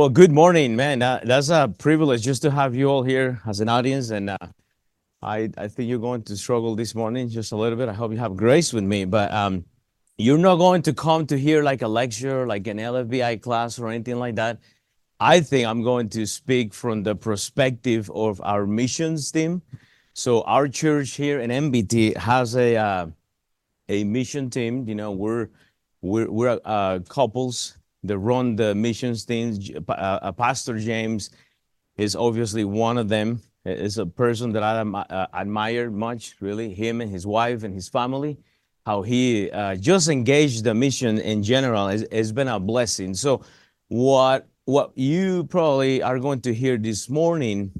Well, good morning, man. Uh, that's a privilege just to have you all here as an audience, and uh, I I think you're going to struggle this morning just a little bit. I hope you have grace with me, but um, you're not going to come to hear like a lecture, like an LFBI class or anything like that. I think I'm going to speak from the perspective of our missions team. So our church here in MBT has a uh, a mission team. You know, we're we're we're uh, couples that run the missions things. Uh, uh, Pastor James is obviously one of them. Is a person that I uh, admire much, really. Him and his wife and his family, how he uh, just engaged the mission in general has, has been a blessing. So, what what you probably are going to hear this morning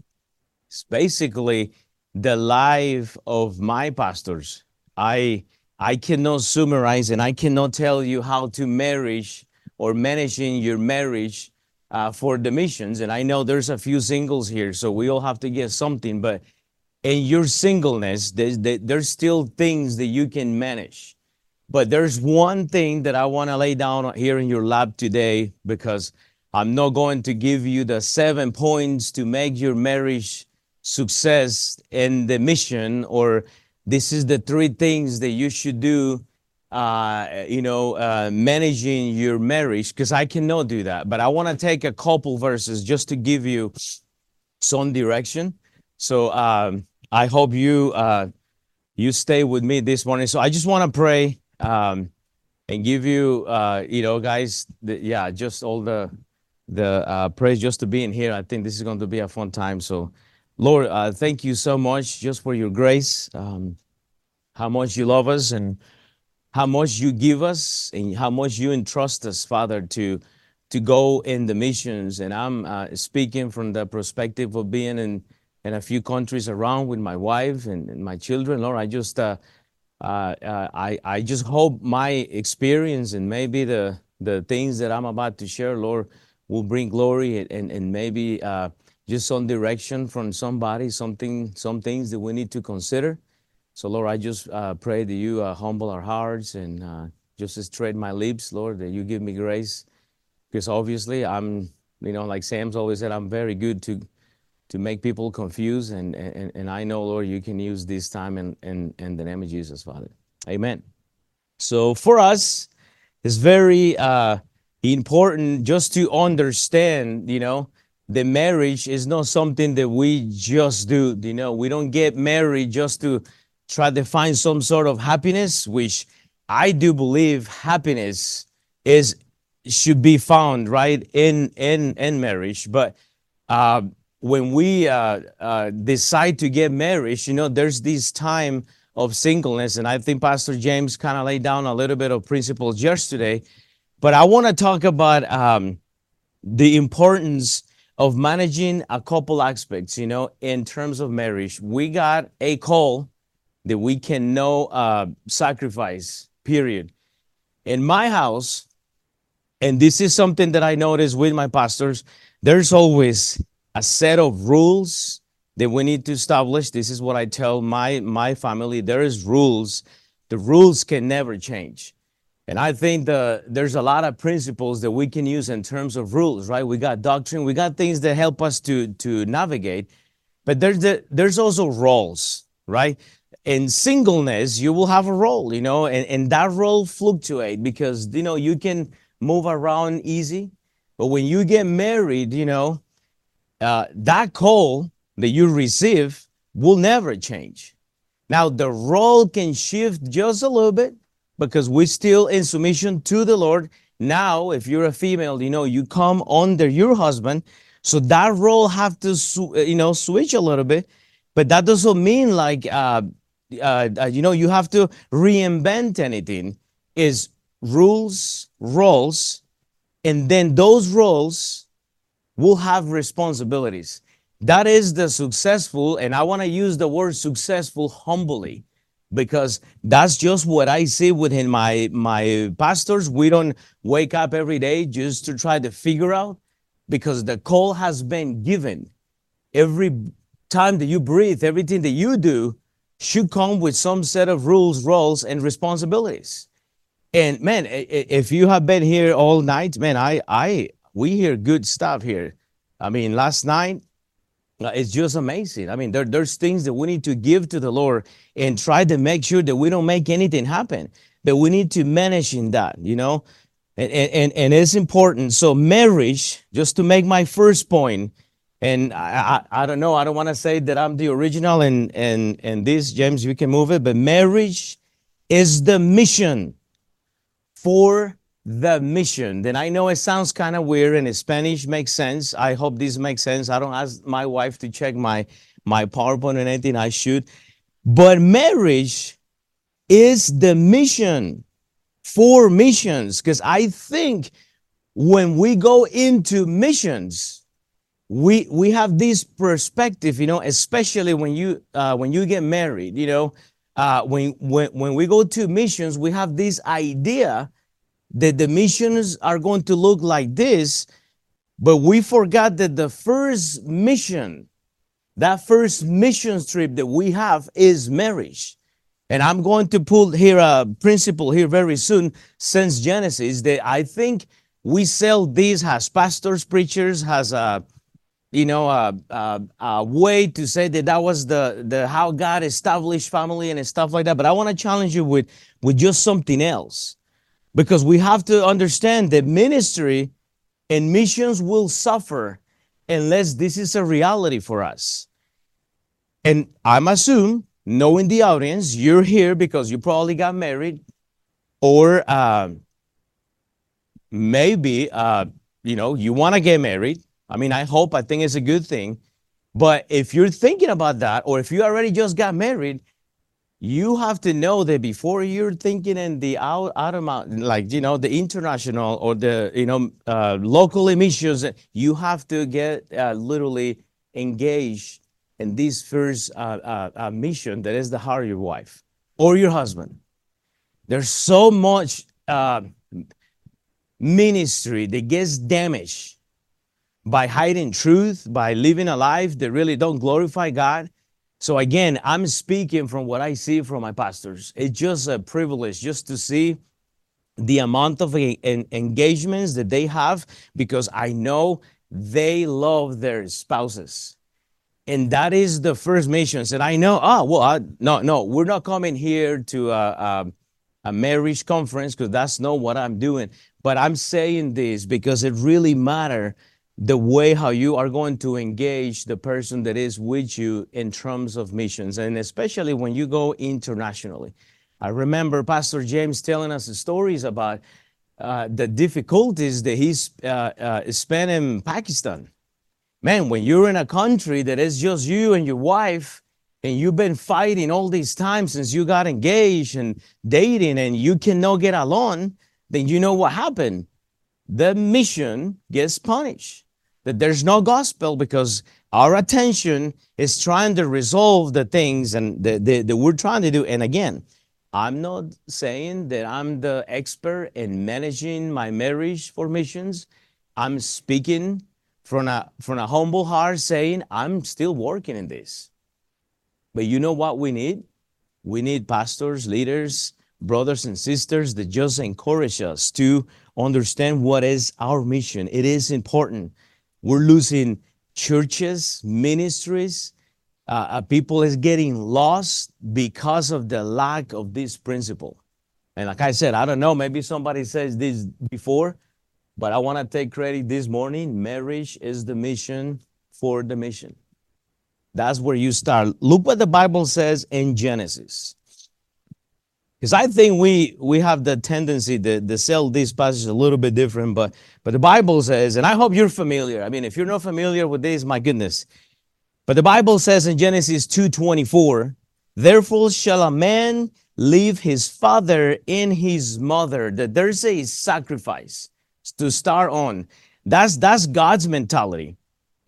is basically the life of my pastors. I I cannot summarize and I cannot tell you how to marriage or managing your marriage uh, for the missions. And I know there's a few singles here, so we all have to get something. But in your singleness, there's, there's still things that you can manage. But there's one thing that I want to lay down here in your lap today because I'm not going to give you the seven points to make your marriage success in the mission or this is the three things that you should do uh, you know, uh, managing your marriage, because I cannot do that. But I want to take a couple verses just to give you some direction. So um, I hope you uh, you stay with me this morning. So I just want to pray um, and give you, uh, you know, guys, the, yeah, just all the the uh, praise just to be in here. I think this is going to be a fun time. So, Lord, uh, thank you so much just for your grace, um, how much you love us, and how much you give us and how much you entrust us, Father, to to go in the missions. And I'm uh, speaking from the perspective of being in in a few countries around with my wife and, and my children. Lord, I just uh, uh, uh I I just hope my experience and maybe the the things that I'm about to share, Lord, will bring glory and and maybe uh, just some direction from somebody, something some things that we need to consider. So, Lord, I just uh, pray that you uh, humble our hearts and uh, just straighten my lips, Lord, that you give me grace. Because obviously, I'm, you know, like Sam's always said, I'm very good to to make people confused. And, and, and I know, Lord, you can use this time in, in, in the name of Jesus, Father. Amen. So, for us, it's very uh, important just to understand, you know, the marriage is not something that we just do. You know, we don't get married just to try to find some sort of happiness, which I do believe happiness is should be found right in in in marriage. But uh, when we uh, uh, decide to get married, you know, there's this time of singleness, and I think Pastor James kind of laid down a little bit of principles yesterday. But I want to talk about um, the importance of managing a couple aspects, you know, in terms of marriage. We got a call that we can know uh, sacrifice, period. In my house, and this is something that I notice with my pastors, there's always a set of rules that we need to establish. This is what I tell my, my family. There is rules. The rules can never change. And I think the, there's a lot of principles that we can use in terms of rules, right? We got doctrine, we got things that help us to, to navigate, but there's, the, there's also roles, right? In singleness you will have a role you know and, and that role fluctuate because you know you can move around easy but when you get married you know uh, that call that you receive will never change. Now the role can shift just a little bit because we're still in submission to the lord. Now if you're a female you know you come under your husband so that role have to you know switch a little bit but that doesn't mean like uh, uh, uh, you know, you have to reinvent anything is rules, roles, and then those roles will have responsibilities. That is the successful, and I want to use the word successful humbly because that's just what I see within my my pastors. We don't wake up every day just to try to figure out because the call has been given. Every time that you breathe, everything that you do should come with some set of rules, roles, and responsibilities. And man, if you have been here all night, man, I I we hear good stuff here. I mean, last night uh, it's just amazing. I mean, there, there's things that we need to give to the Lord and try to make sure that we don't make anything happen. But we need to manage in that, you know, and, and, and it's important. So marriage, just to make my first point, and I, I, I don't know, I don't want to say that I'm the original and, and, and this, James, you can move it, but marriage is the mission for the mission. Then I know it sounds kind of weird and Spanish makes sense. I hope this makes sense. I don't ask my wife to check my my PowerPoint and anything I should. But marriage is the mission for missions because I think when we go into missions, we we have this perspective, you know, especially when you uh, when you get married, you know, uh, when when when we go to missions, we have this idea that the missions are going to look like this, but we forgot that the first mission, that first mission trip that we have is marriage. And I'm going to pull here a principle here very soon since Genesis that I think we sell these as pastors, preachers, has a you know a, a, a, way to say that that was the the how God established family and stuff like that. But I want to challenge you with with just something else. Because we have to understand that ministry and missions will suffer unless this is a reality for us. And I'm assume, knowing the audience, you're here because you probably got married, or uh, maybe uh, you know you want to get married. I mean, I hope. I think it's a good thing. But if you're thinking about that, or if you already just got married, you have to know that before you're thinking in the out, out of like you know the international or the you know uh, local emissions you have to get uh, literally engaged in this first uh, uh, uh, mission that is the heart of your wife or your husband there's so much uh, ministry that gets damaged by hiding truth by living a life that really don't glorify god so again, I'm speaking from what I see from my pastors. It's just a privilege just to see the amount of engagements that they have because I know they love their spouses. And that is the first mission. And I know, oh, well, I, no, no, we're not coming here to a, a, a marriage conference because that's not what I'm doing. But I'm saying this because it really matters the way how you are going to engage the person that is with you in terms of missions, and especially when you go internationally. I remember Pastor James telling us stories about uh, the difficulties that he's uh, uh, spent in Pakistan. Man, when you're in a country that is just you and your wife, and you've been fighting all this time since you got engaged and dating, and you cannot get along, then you know what happened. The mission gets punished that there's no gospel because our attention is trying to resolve the things and that the, the, we're trying to do. And again, I'm not saying that I'm the expert in managing my marriage for missions. I'm speaking from a from a humble heart, saying I'm still working in this. But you know what we need? We need pastors, leaders, brothers and sisters that just encourage us to understand what is our mission. It is important we're losing churches, ministries. Uh, uh, people is getting lost because of the lack of this principle. And like I said, I don't know, maybe somebody says this before, but I want to take credit this morning. Marriage is the mission for the mission. That's where you start. Look what the Bible says in Genesis. Because I think we we have the tendency to, to sell these passages a little bit different, but but the Bible says, and I hope you're familiar. I mean, if you're not familiar with this, my goodness. But the Bible says in Genesis 2:24, therefore shall a man leave his father and his mother. That there's a sacrifice to start on. That's that's God's mentality.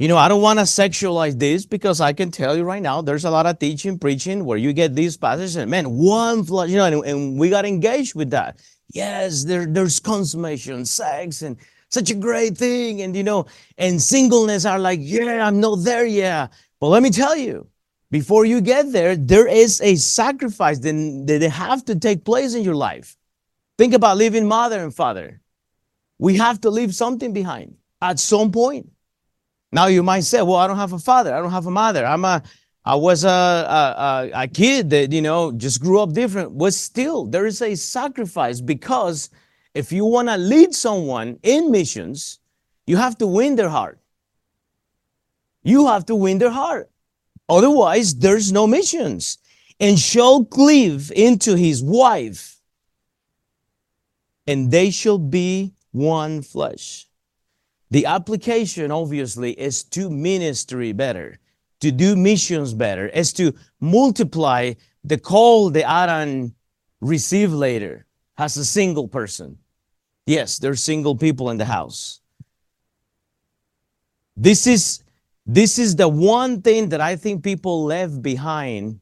You know, I don't want to sexualize this because I can tell you right now, there's a lot of teaching, preaching where you get these passages and man, one flesh, you know, and, and we got engaged with that. Yes, there, there's consummation, sex, and such a great thing. And, you know, and singleness are like, yeah, I'm not there yet. But let me tell you, before you get there, there is a sacrifice that, that have to take place in your life. Think about leaving mother and father. We have to leave something behind at some point. Now you might say, well, I don't have a father. I don't have a mother. I'm a, I was a, a, a, kid that, you know, just grew up different. But still, there is a sacrifice because if you want to lead someone in missions, you have to win their heart. You have to win their heart. Otherwise, there's no missions. And shall cleave into his wife, and they shall be one flesh. The application, obviously, is to ministry better, to do missions better, is to multiply the call the Aaron received later as a single person. Yes, there's single people in the house. This is this is the one thing that I think people left behind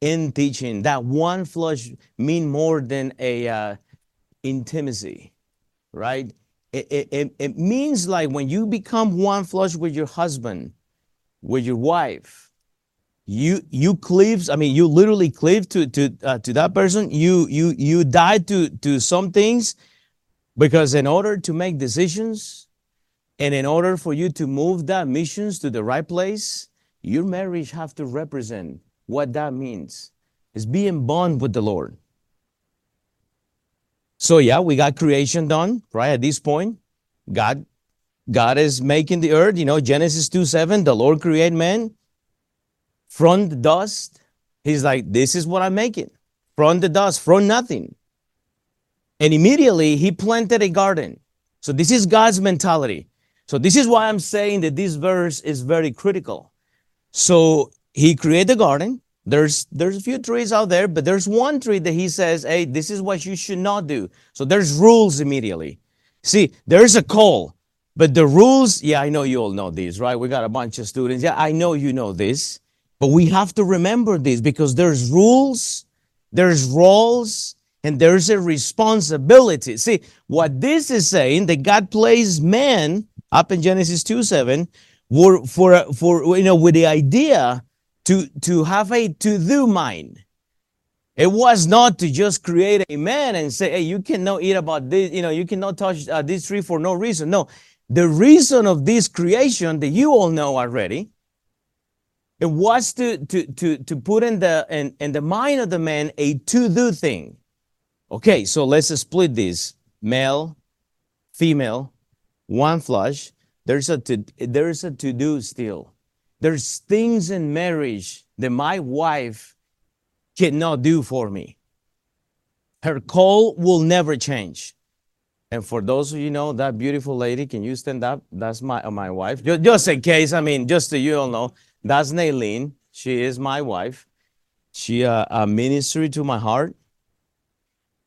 in teaching. That one flush mean more than a uh, intimacy, right? It, it, it, means like when you become one flesh with your husband, with your wife, you you cleave. I mean, you literally cleave to to uh, to that person. You you you die to to some things because in order to make decisions and in order for you to move that missions to the right place, your marriage have to represent what that means. Is being bond with the Lord. So yeah, we got creation done, right? At this point, God God is making the earth, you know, Genesis 2 7, the Lord create man from the dust. He's like, this is what I'm making. From the dust, from nothing. And immediately he planted a garden. So this is God's mentality. So this is why I'm saying that this verse is very critical. So he created the garden. There's there's a few trees out there, but there's one tree that he says, "Hey, this is what you should not do." So there's rules immediately. See, there's a call, but the rules, yeah, I know you all know these, right? We got a bunch of students. Yeah, I know you know this, but we have to remember this because there's rules, there's roles, and there's a responsibility. See, what this is saying that God placed man up in Genesis 2 7 for, for, for you know, with the idea to, to have a to do mind. It was not to just create a man and say, hey, you cannot eat about this, you know, you cannot touch uh, this tree for no reason. No, the reason of this creation that you all know already, it was to, to, to, to put in the, in, in the mind of the man a to do thing. Okay, so let's split this male, female, one flush. There's a to, there's a to do still. There's things in marriage that my wife cannot do for me. Her call will never change. And for those of you know that beautiful lady, can you stand up? That's my uh, my wife. Just, just in case, I mean, just so you all know, that's Naylene. She is my wife. She uh, a ministry to my heart.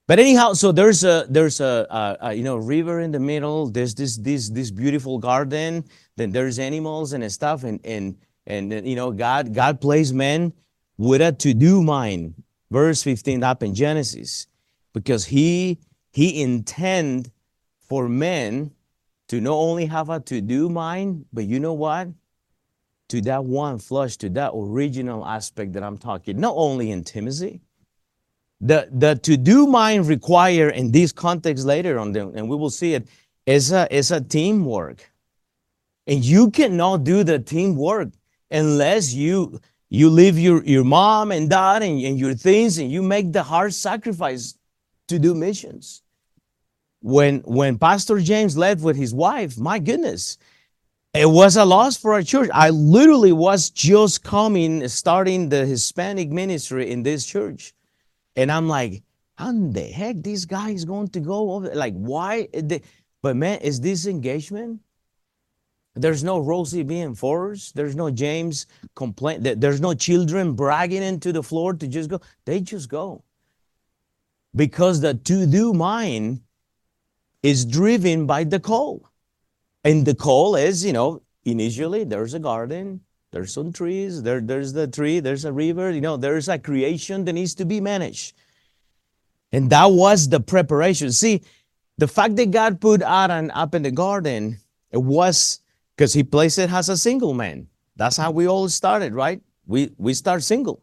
But anyhow, so there's a there's a, a, a, you know river in the middle. There's this this this beautiful garden. Then there's animals and stuff, and and and uh, you know God God plays men with a to do mind. Verse 15 up in Genesis, because He He intend for men to not only have a to do mind, but you know what? To that one flush, to that original aspect that I'm talking. Not only intimacy the, the to-do mind require in this context later on, and we will see it, is a, is a teamwork. And you cannot do the teamwork unless you you leave your, your mom and dad and, and your things and you make the hard sacrifice to do missions. When when Pastor James left with his wife, my goodness, it was a loss for our church. I literally was just coming, starting the Hispanic ministry in this church. And I'm like, how the heck this guy is going to go over? Like, why? But man, is this engagement? There's no Rosie being forced. There's no James complain. There's no children bragging into the floor to just go. They just go. Because the to-do mind is driven by the call. And the call is, you know, initially there's a garden, there's some trees, there, there's the tree, there's a river, you know, there's a creation that needs to be managed. And that was the preparation. See, the fact that God put Adam up in the garden, it was because he placed it as a single man. That's how we all started, right? We we start single.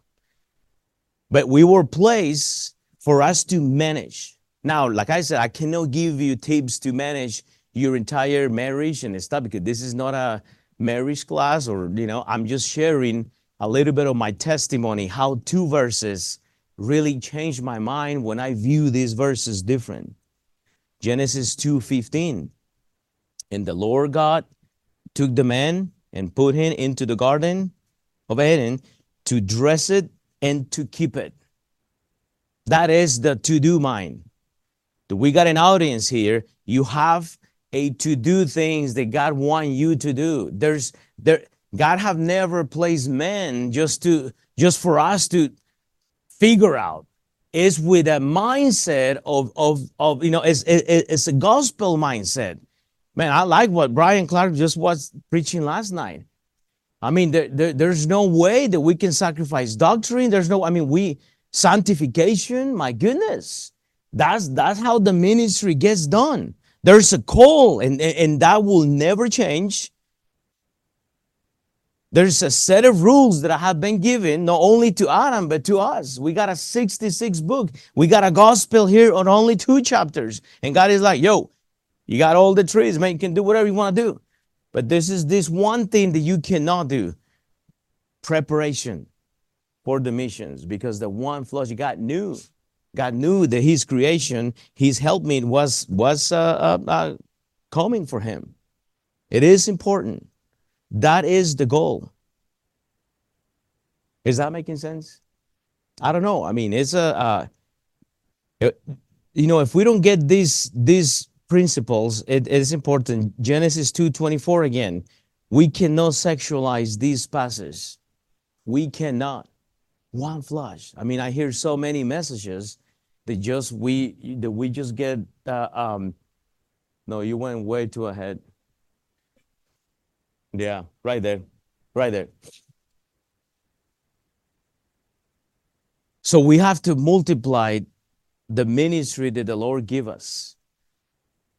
But we were placed for us to manage. Now, like I said, I cannot give you tips to manage your entire marriage and stuff because this is not a marriage class or you know, I'm just sharing a little bit of my testimony how two verses really changed my mind when I view these verses different. Genesis 2:15. And the Lord God took the man and put him into the garden of Eden to dress it and to keep it. That is the to-do mind. We got an audience here. You have a to-do things that God want you to do. There's there God have never placed men just to just for us to figure out is with a mindset of, of, of you know, it's, it, it's a gospel mindset. Man, I like what Brian Clark just was preaching last night. I mean, there, there, there's no way that we can sacrifice doctrine. There's no, I mean, we, sanctification, my goodness. That's, that's how the ministry gets done. There's a call, and, and that will never change. There's a set of rules that I have been given not only to Adam but to us. We got a 66 book. We got a gospel here on only two chapters. And God is like, yo, you got all the trees, man. You can do whatever you want to do. But this is this one thing that you cannot do. Preparation for the missions. Because the one flush God knew. God knew that his creation, his helpmeet was was uh, uh, uh, coming for him. It is important. That is the goal. Is that making sense? I don't know. I mean, it's a, uh, it, you know, if we don't get these these principles, it, it is important. Genesis two twenty four again. We cannot sexualize these passages. We cannot. One flush. I mean, I hear so many messages that just we that we just get. Uh, um, no, you went way too ahead. Yeah, right there. Right there. So we have to multiply the ministry that the Lord give us.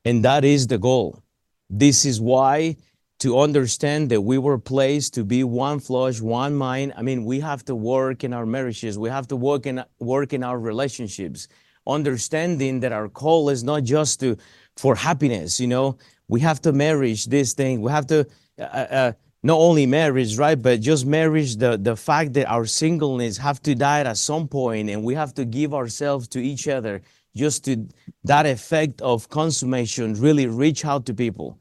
And that is the goal. This is why to understand that we were placed to be one flesh, one mind. I mean, we have to work in our marriages. We have to work in work in our relationships, understanding that our call is not just to for happiness. You know, we have to marriage this thing. We have to uh, uh, not only marriage, right, but just marriage, the, the fact that our singleness have to die at some point and we have to give ourselves to each other just to that effect of consummation really reach out to people.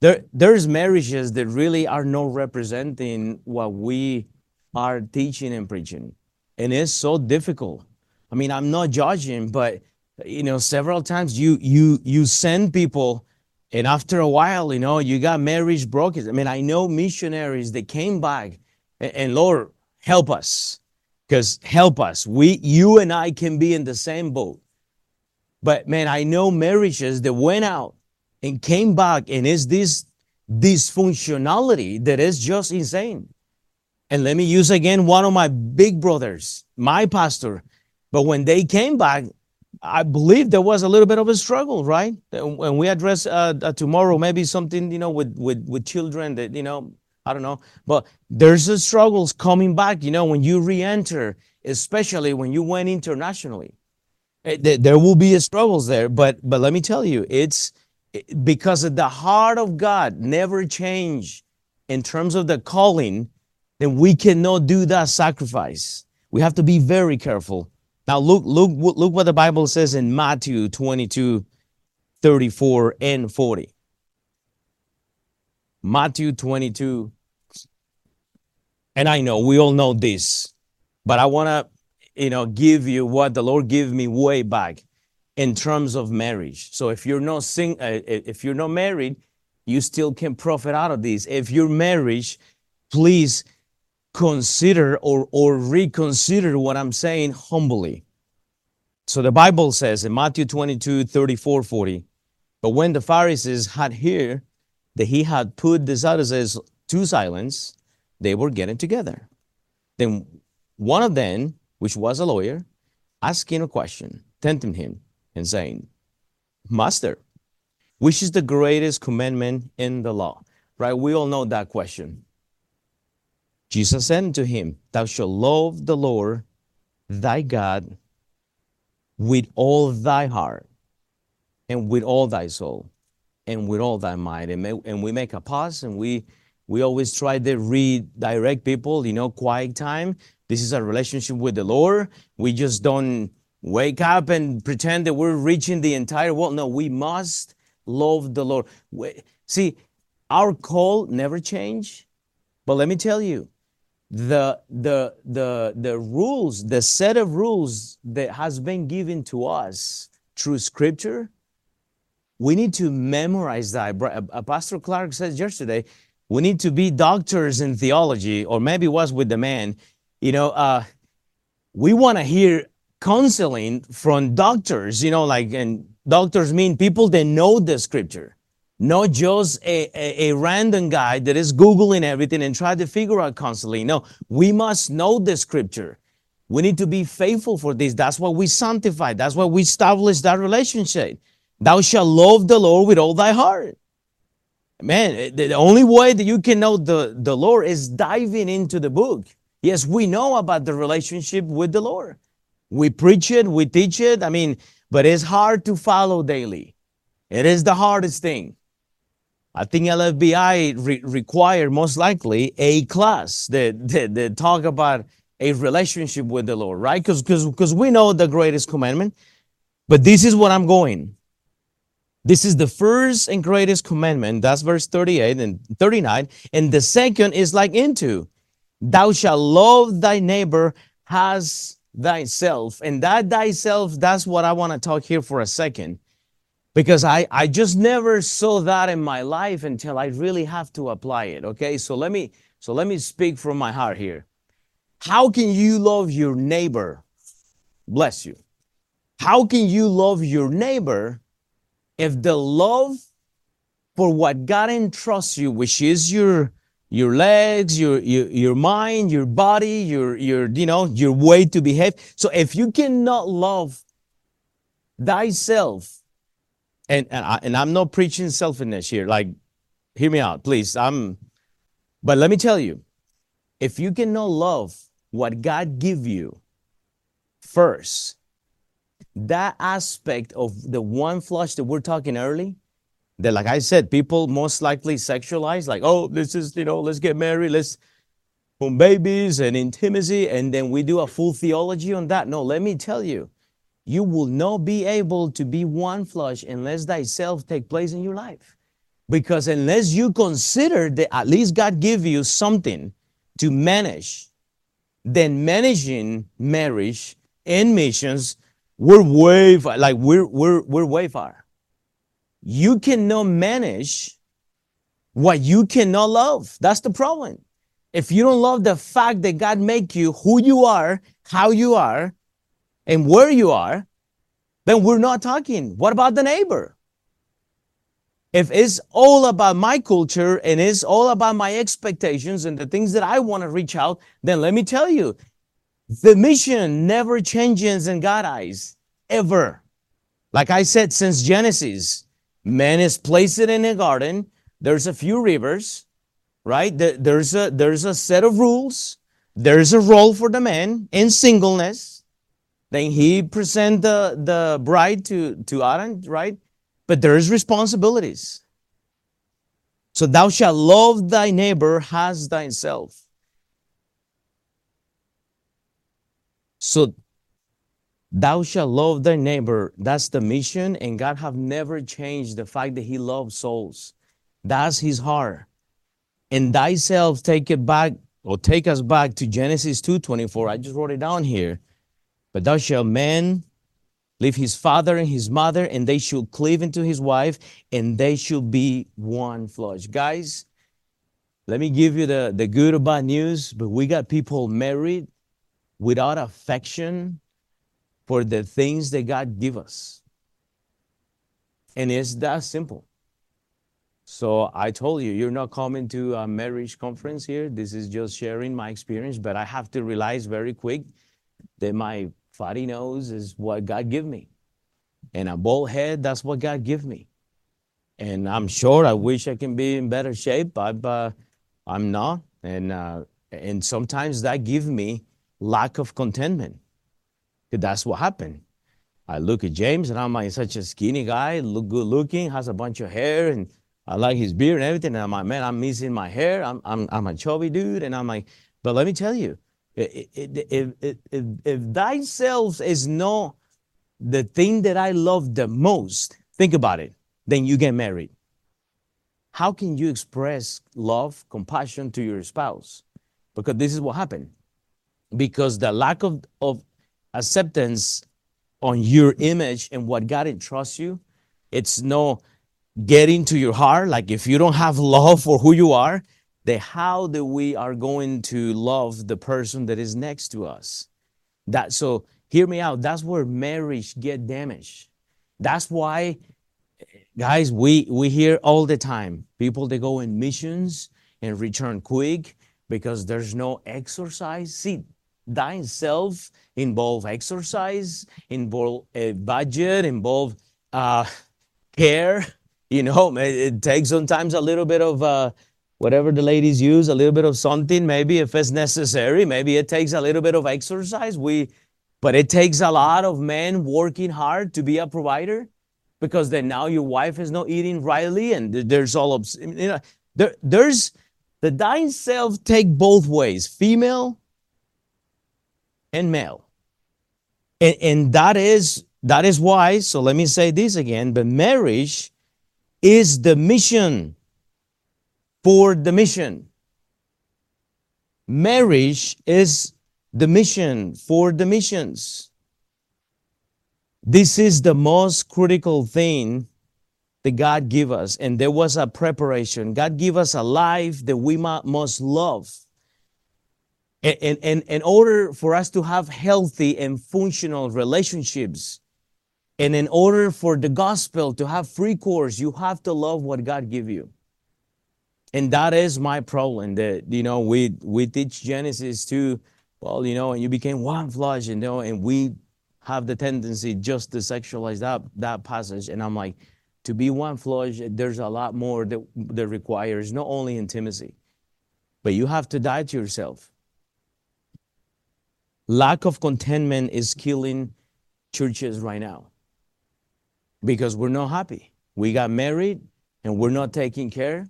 There, there's marriages that really are not representing what we are teaching and preaching. And it's so difficult. I mean, I'm not judging, but you know, several times you you you send people and after a while, you know, you got marriage broken. I mean, I know missionaries that came back and, and Lord, help us. Because help us. We, you and I can be in the same boat. But man, I know marriages that went out and came back and it's this dysfunctionality that is just insane. And let me use again one of my big brothers, my pastor. But when they came back, I believe there was a little bit of a struggle, right? When we address uh, uh, tomorrow, maybe something you know with with with children that you know I don't know, but there's a struggles coming back. You know, when you re-enter, especially when you went internationally, it, eh, there will be struggles there. But but let me tell you, it's because the heart of God never change in terms of the calling. Then we cannot do that sacrifice. We have to be very careful now look, look, look what the Bible says in Matthew 22, 34 and 40. Matthew 22. And I know we all know this, but I want to, you know, give you what the Lord gave me way back in terms of marriage. So if you're not sing, uh, if you're not married, you still can profit out of this. If you're married, please consider or, or reconsider what I'm saying humbly. So the Bible says in Matthew 22, 34, 40, but when the Pharisees had heard that he had put the Sadducees to silence, they were getting together. Then one of them, which was a lawyer, asking a question, tempting him and saying, Master, which is the greatest commandment in the law? Right? We all know that question. Jesus said to him, Thou shalt love the Lord thy God with all thy heart and with all thy soul and with all thy might. And, and we make a pause and we we always try to redirect people, you know, quiet time. This is a relationship with the Lord. We just don't wake up and pretend that we're reaching the entire world. No, we must love the Lord. We, see, our call never change. But let me tell you, the the the the rules, the set of rules that has been given to us through Scripture, we need to memorize that. Uh, Pastor Clark says yesterday, we need to be doctors in theology, or maybe was with the man. You know, uh, we want to hear counseling from doctors, you know, like, and doctors mean people that know the scripture, not just a, a, a, random guy that is Googling everything and try to figure out counseling. No, we must know the scripture. We need to be faithful for this. That's why we sanctify. That's why we establish that relationship. Thou shalt love the Lord with all thy heart. Man, eh, the only way that you can know the, the Lord is diving into the book. Yes, we know about the relationship with the Lord. We preach it, we teach it. I mean, but it's hard to follow daily. It is the hardest thing. I think LFBI re- require most likely a class that, that, that talk about a relationship with the Lord, right? Because because we know the greatest commandment. But this is what I'm going. This is the first and greatest commandment. That's verse 38 and 39. And the second is like into, thou shalt love thy neighbor as thyself. And that thyself, that's what I want to talk here for a second. Because I, I just never saw that in my life until I really have to apply it. Okay. So let me so let me speak from my heart here. How can you love your neighbor? Bless you. How can you love your neighbor if the love for what God entrusts you, which is your your legs, your, your your mind, your body, your your you know your way to behave. So if you cannot love thyself, and and, I, and I'm not preaching selfishness here. Like, hear me out, please. I'm, but let me tell you, if you cannot love what God give you first, that aspect of the one flush that we're talking early, that like I said, people most likely sexualize, like, oh, this is, you know, let's get married, let's boom babies and intimacy, and then we do a full theology on that. No, let me tell you, you will not be able to be one flush unless thyself take place in your life. Because unless you consider that at least God give you something to manage, then managing marriage and missions we're way far, like we're we're we're way far. You cannot manage what you cannot love. That's the problem. If you don't love the fact that God make you who you are, how you are, and where you are, then we're not talking. What about the neighbor? If it's all about my culture and it's all about my expectations and the things that I want to reach out, then let me tell you, the mission never changes in God's eyes, ever. Like I said, since Genesis, man is placed in a garden. There's a few rivers, right? There's a there's a set of rules. There's a role for the man in singleness. Then he present the the bride to to Adam, right? But there's responsibilities. So thou shalt love thy neighbor as thyself. So thou shalt love thy neighbor. That's the mission, and God have never changed the fact that He loves souls. That's His heart. And thyself take it back or take us back to Genesis 2:24. I just wrote it down here. But thou shalt man leave his father and his mother, and they should cleave into his wife, and they should be one flesh. Guys, let me give you the, the good or bad news, but we got people married without affection for the things that God give us. And it's that simple. So I told you, you're not coming to a marriage conference here. This is just sharing my experience, but I have to realize very quick that my fatty nose is what God give me. And a bald head, that's what God give me. And I'm sure I wish I can be in better shape, but uh, I'm not. And, uh, and sometimes that give me lack of contentment. That's what happened. I look at James and I'm like such a skinny guy, look good looking, has a bunch of hair, and I like his beard and everything. And I'm like, man, I'm missing my hair. I'm, I'm, I'm a chubby dude. And I'm like, but let me tell you, if, if, if, if thyself is not the thing that I love the most, think about it, then you get married. How can you express love, compassion to your spouse? Because this is what happened. Because the lack of, of acceptance on your image and what God entrusts you, it's no getting to your heart. Like if you don't have love for who you are, then how that we are going to love the person that is next to us. That so hear me out. That's where marriage get damaged. That's why, guys, we we hear all the time people they go in missions and return quick because there's no exercise. See, dying self involve exercise, involve a budget, involve uh, care. You know, it, it, takes sometimes a little bit of uh, whatever the ladies use, a little bit of something, maybe if it's necessary. Maybe it takes a little bit of exercise. We, but it takes a lot of men working hard to be a provider because then now your wife is not eating rightly and there's all of, you know, there, there's the dying self take both ways, female and male. And, and that is that is why, so let me say this again, but marriage is the mission for the mission. Marriage is the mission for the missions. This is the most critical thing that God give us. And there was a preparation. God give us a life that we must love. And, and, in order for us to have healthy and functional relationships, and in order for the gospel to have free course, you have to love what God give you. And that is my problem. That you know, we we teach Genesis to, well, you know, and you became one flesh, you know, and we have the tendency just to sexualize that that passage. And I'm like, to be one flesh, there's a lot more that that requires not only intimacy, but you have to die to yourself lack of contentment is killing churches right now because we're not happy. We got married and we're not taking care.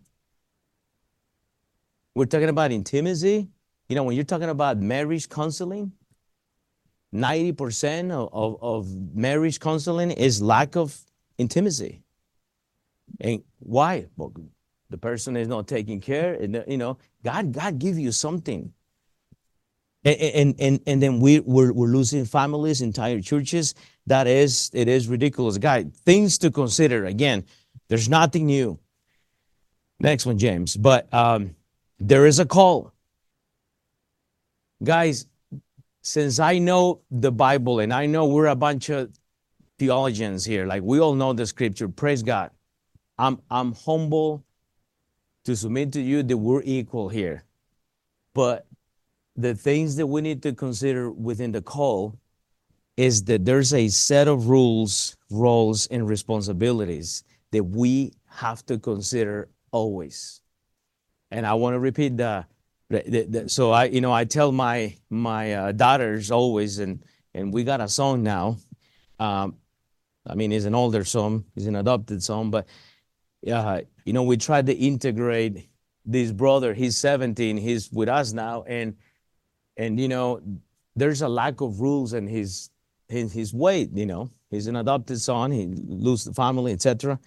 We're talking about intimacy. You know, when you're talking about marriage counseling, 90% of, of, of marriage counseling is lack of intimacy. And why? Well, the person is not taking care. And, you know, God, God give you something and and and then we we're, we're losing families entire churches. That is it is ridiculous. Guy things to consider. Again there's nothing new. Next one james. But um, there is a call. Guys since i know the bible and i know we're a bunch of theologians here like we all know the scripture. Praise god. I'm i'm humble to submit to you that we're equal here. But the things that we need to consider within the call is that there's a set of rules, roles, and responsibilities that we have to consider always. And I want to repeat that. So I, you know, I tell my my uh, daughters always, and and we got a son now. Um, I mean, he's an older son, he's an adopted son, but uh, you know, we try to integrate this brother. He's 17, he's with us now, and and you know there's a lack of rules in his in his way you know. He's an adopted son he lose the family etc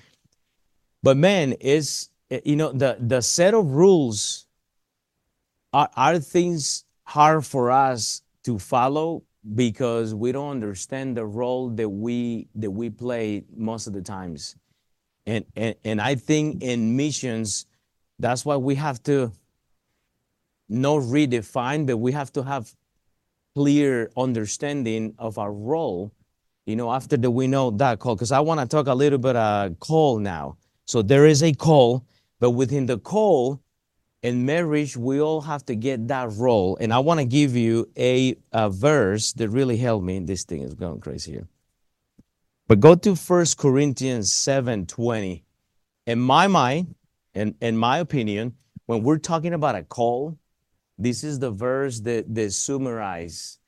but man is you know the the set of rules are, are things hard for us to follow because we don't understand the role that we that we play most of the times. And and, and i think in missions that's why we have to not redefined, but we have to have clear understanding of our role, you know, after that we know that call. Because I want to talk a little bit uh call now. So there is a call, but within the call in marriage, we all have to get that role. And I want to give you a, a verse that really helped me. This thing is going crazy here. But go to First Corinthians 7 20. In my mind, and in my opinion, when we're talking about a call, this is the verse that, that summarizes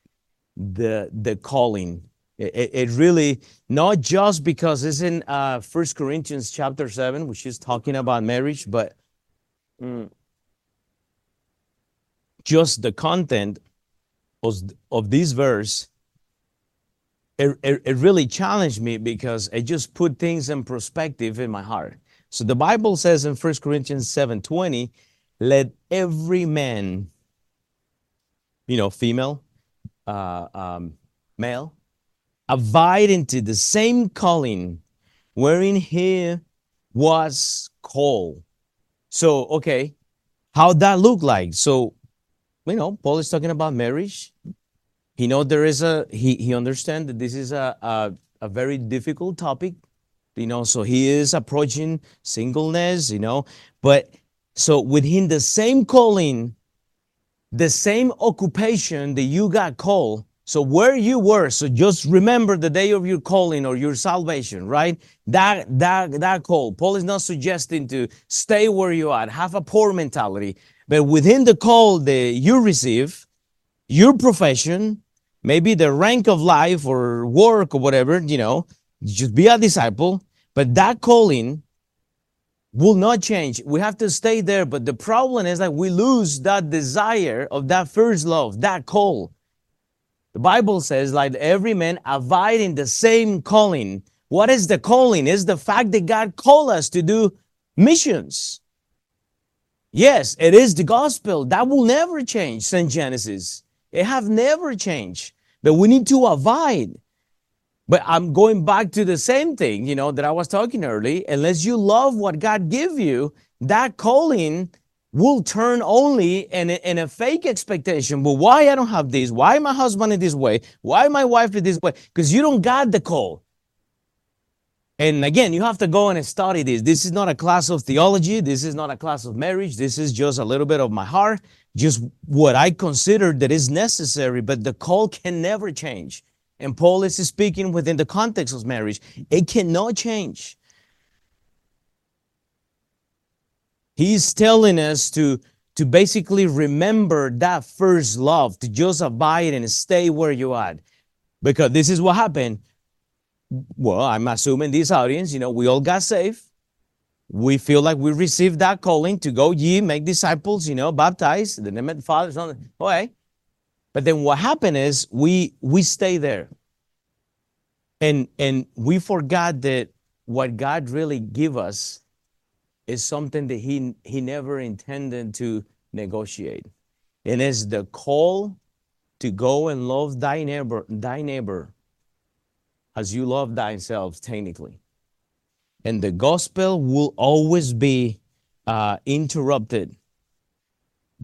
the, the calling. It, it really, not just because it's in uh, 1 Corinthians chapter 7, which is talking about marriage, but mm, just the content of, of this verse, it, it, it really challenged me because it just put things in perspective in my heart. So the Bible says in 1 Corinthians 7:20, let every man, you know, female, uh, um, male, abide into the same calling wherein he was called. So, okay, how that look like? So, you know, Paul is talking about marriage. He know there is a he he understand that this is a, a a very difficult topic, you know. So he is approaching singleness, you know. But so within the same calling, the same occupation that you got called, so where you were, so just remember the day of your calling or your salvation, right? That that that call. Paul is not suggesting to stay where you are, have a poor mentality, but within the call that you receive, your profession, maybe the rank of life or work or whatever, you know, just be a disciple. But that calling will not change. We have to stay there. But the problem is that we lose that desire of that first love, that call. The Bible says, like every man abide in the same calling. What is the calling? Is the fact that God called us to do missions. Yes, it is the gospel. That will never change, St. Genesis. It have never changed. But we need to abide. But I'm going back to the same thing, you know, that I was talking early. Unless you love what God give you, that calling will turn only in a, in a fake expectation. But why I don't have this? Why my husband is this way? Why my wife is this way? Because you don't got the call. And again, you have to go and study this. This is not a class of theology. This is not a class of marriage. This is just a little bit of my heart, just what I consider that is necessary. But the call can never change. And Paul is speaking within the context of marriage. It cannot change. He's telling us to, to basically remember that first love, to just abide and stay where you are. Because this is what happened. Well, I'm assuming this audience, you know, we all got saved. We feel like we received that calling to go ye, make disciples, you know, baptize, the name of the Father, Son. Okay. But then what happened is we we stay there. And and we forgot that what God really give us is something that he, he never intended to negotiate. And it's the call to go and love thy neighbor, thy neighbor as you love thyself, technically. And the gospel will always be uh, interrupted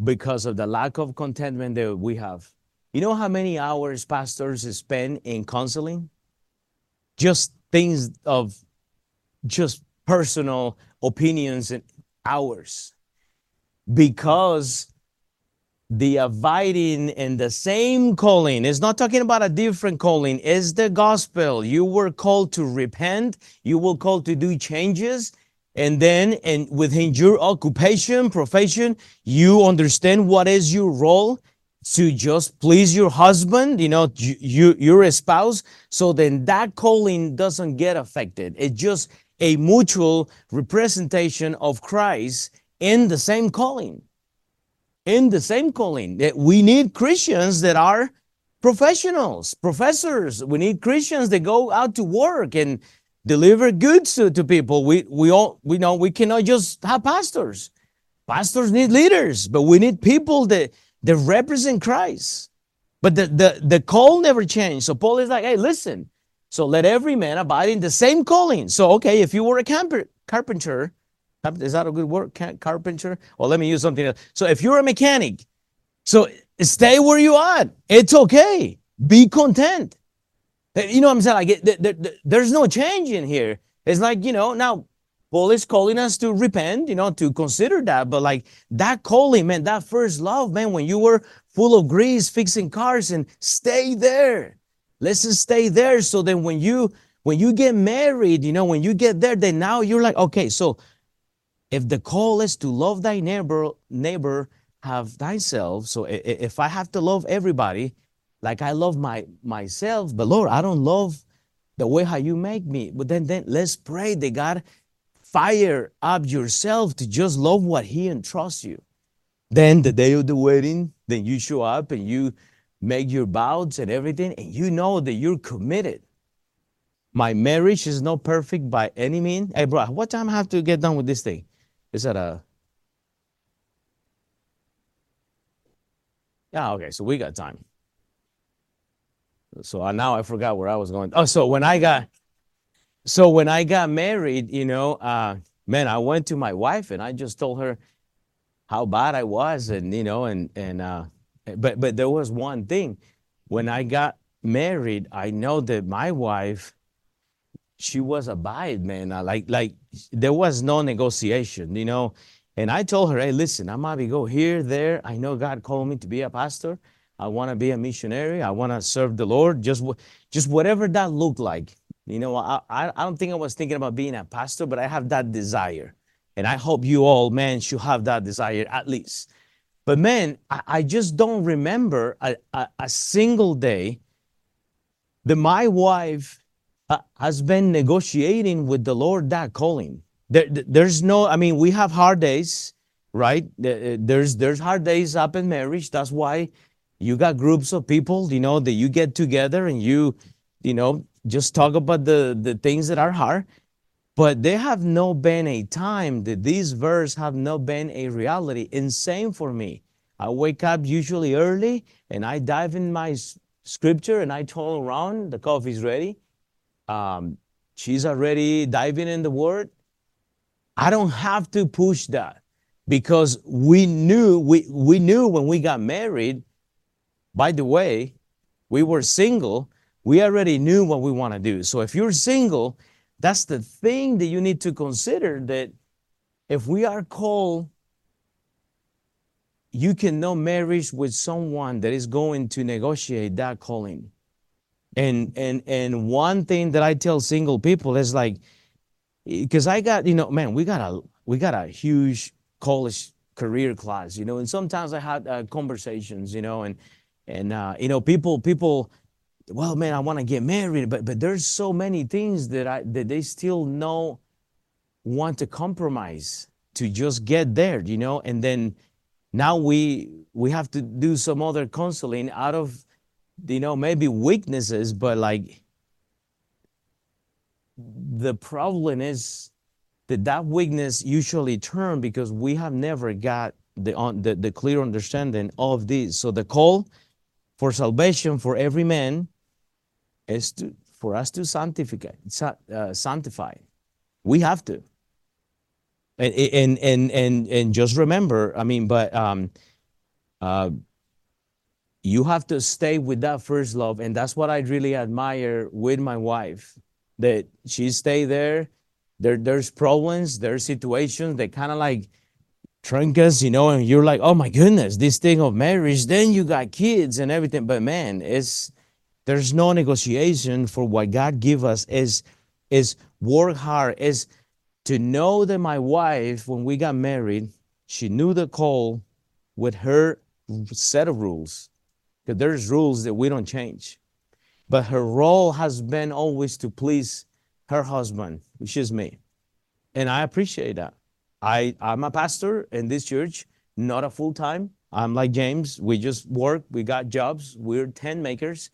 because of the lack of contentment that we have. You know how many hours pastors spend in counseling? Just things of just personal opinions and hours. because the abiding in the same calling is not talking about a different calling is the gospel you were called to repent you were called to do changes and then and within your occupation profession you understand what is your role to just please your husband you know you, you you're a spouse so then that calling doesn't get affected It's just a mutual representation of Christ in the same calling. In the same calling. That we need Christians that are professionals, professors. We need Christians that go out to work and deliver goods to, to people. We we all we know we cannot just have pastors. Pastors need leaders, but we need people that that represent Christ. But the, the, the call never changed. So Paul is like, hey, listen, so let every man abide in the same calling. So, okay, if you were a camper, carpenter, is that a good word? Carpenter? Or let me use something else. So if you're a mechanic, so stay where you are. It's okay. Be content. You know what I'm saying? Like, there's no change in here. It's like, you know, now Paul is calling us to repent, you know, to consider that. But like that calling, man, that first love, man, when you were full of grease fixing cars and stay there. Let's just stay there. So then when you when you get married, you know, when you get there, then now you're like, okay, so if the call is to love thy neighbor, neighbor, have thyself. So if I have to love everybody, like I love my myself, but Lord, I don't love the way how you make me. But then then let's pray that God fire up yourself to just love what he entrusts you. Then the day of the wedding, then you show up and you make your vows and everything, and you know that you're committed. My marriage is not perfect by any means. Hey, bro, what time I have to get done with this thing? Is that a Yeah, okay, so we got time. So uh, now I forgot where I was going. Oh, so when I got so when I got married, you know, uh, man, I went to my wife and I just told her how bad I was, and you know, and and uh, but but there was one thing. When I got married, I know that my wife, she was a abide, man. Like like there was no negotiation, you know. And I told her, hey, listen, I might be go here, there. I know God called me to be a pastor. I want to be a missionary. I want to serve the Lord. Just just whatever that looked like. You know, I, I don't think I was thinking about being a pastor, but I have that desire. And I hope you all, men, should have that desire at least. But man, I, I just don't remember a, a, a, single day that my wife uh, has been negotiating with the Lord that calling. There, there's no, I mean, we have hard days, right? There's there's hard days up in marriage. That's why you got groups of people, you know, that you get together and you, you know, just talk about the, the things that are hard. But there have no been a time that these verses have not been a reality. And same for me. I wake up usually early and I dive in my scripture and I toll around. The coffee's ready. Um, she's already diving in the word. I don't have to push that because we knew we, we knew when we got married. By the way, we were single we already knew what we want to do. So if you're single, that's the thing that you need to consider that if we are called, you can know marriage with someone that is going to negotiate that calling. And and and one thing that I tell single people is like, because I got, you know, man, we got a we got a huge college career class, you know, and sometimes I had uh, conversations, you know, and and uh, you know, people people well, man, I want to get married, but but there's so many things that I that they still know want to compromise to just get there, you know, and then now we we have to do some other counseling out of you know maybe weaknesses, but like the problem is that that weakness usually turn because we have never got the on the, the clear understanding of this. So the call for salvation for every man is to, for us to sanctify, uh, sanctify. We have to. And, and, and, and, and just remember, I mean, but um, uh, you have to stay with that first love. And that's what I really admire with my wife, that she stay there. There, there's problems, there's situations that kind of like trunk us, you know, and you're like, oh my goodness, this thing of marriage, then you got kids and everything. But man, it's there's no negotiation for what God give us is is work hard, is to know that my wife, when we got married, she knew the call with her set of rules. Because there's rules that we don't change. But her role has been always to please her husband, which is me. And I appreciate that. I, I'm a pastor in this church, not a full time. I'm like James. We just work, we got jobs, we're tent makers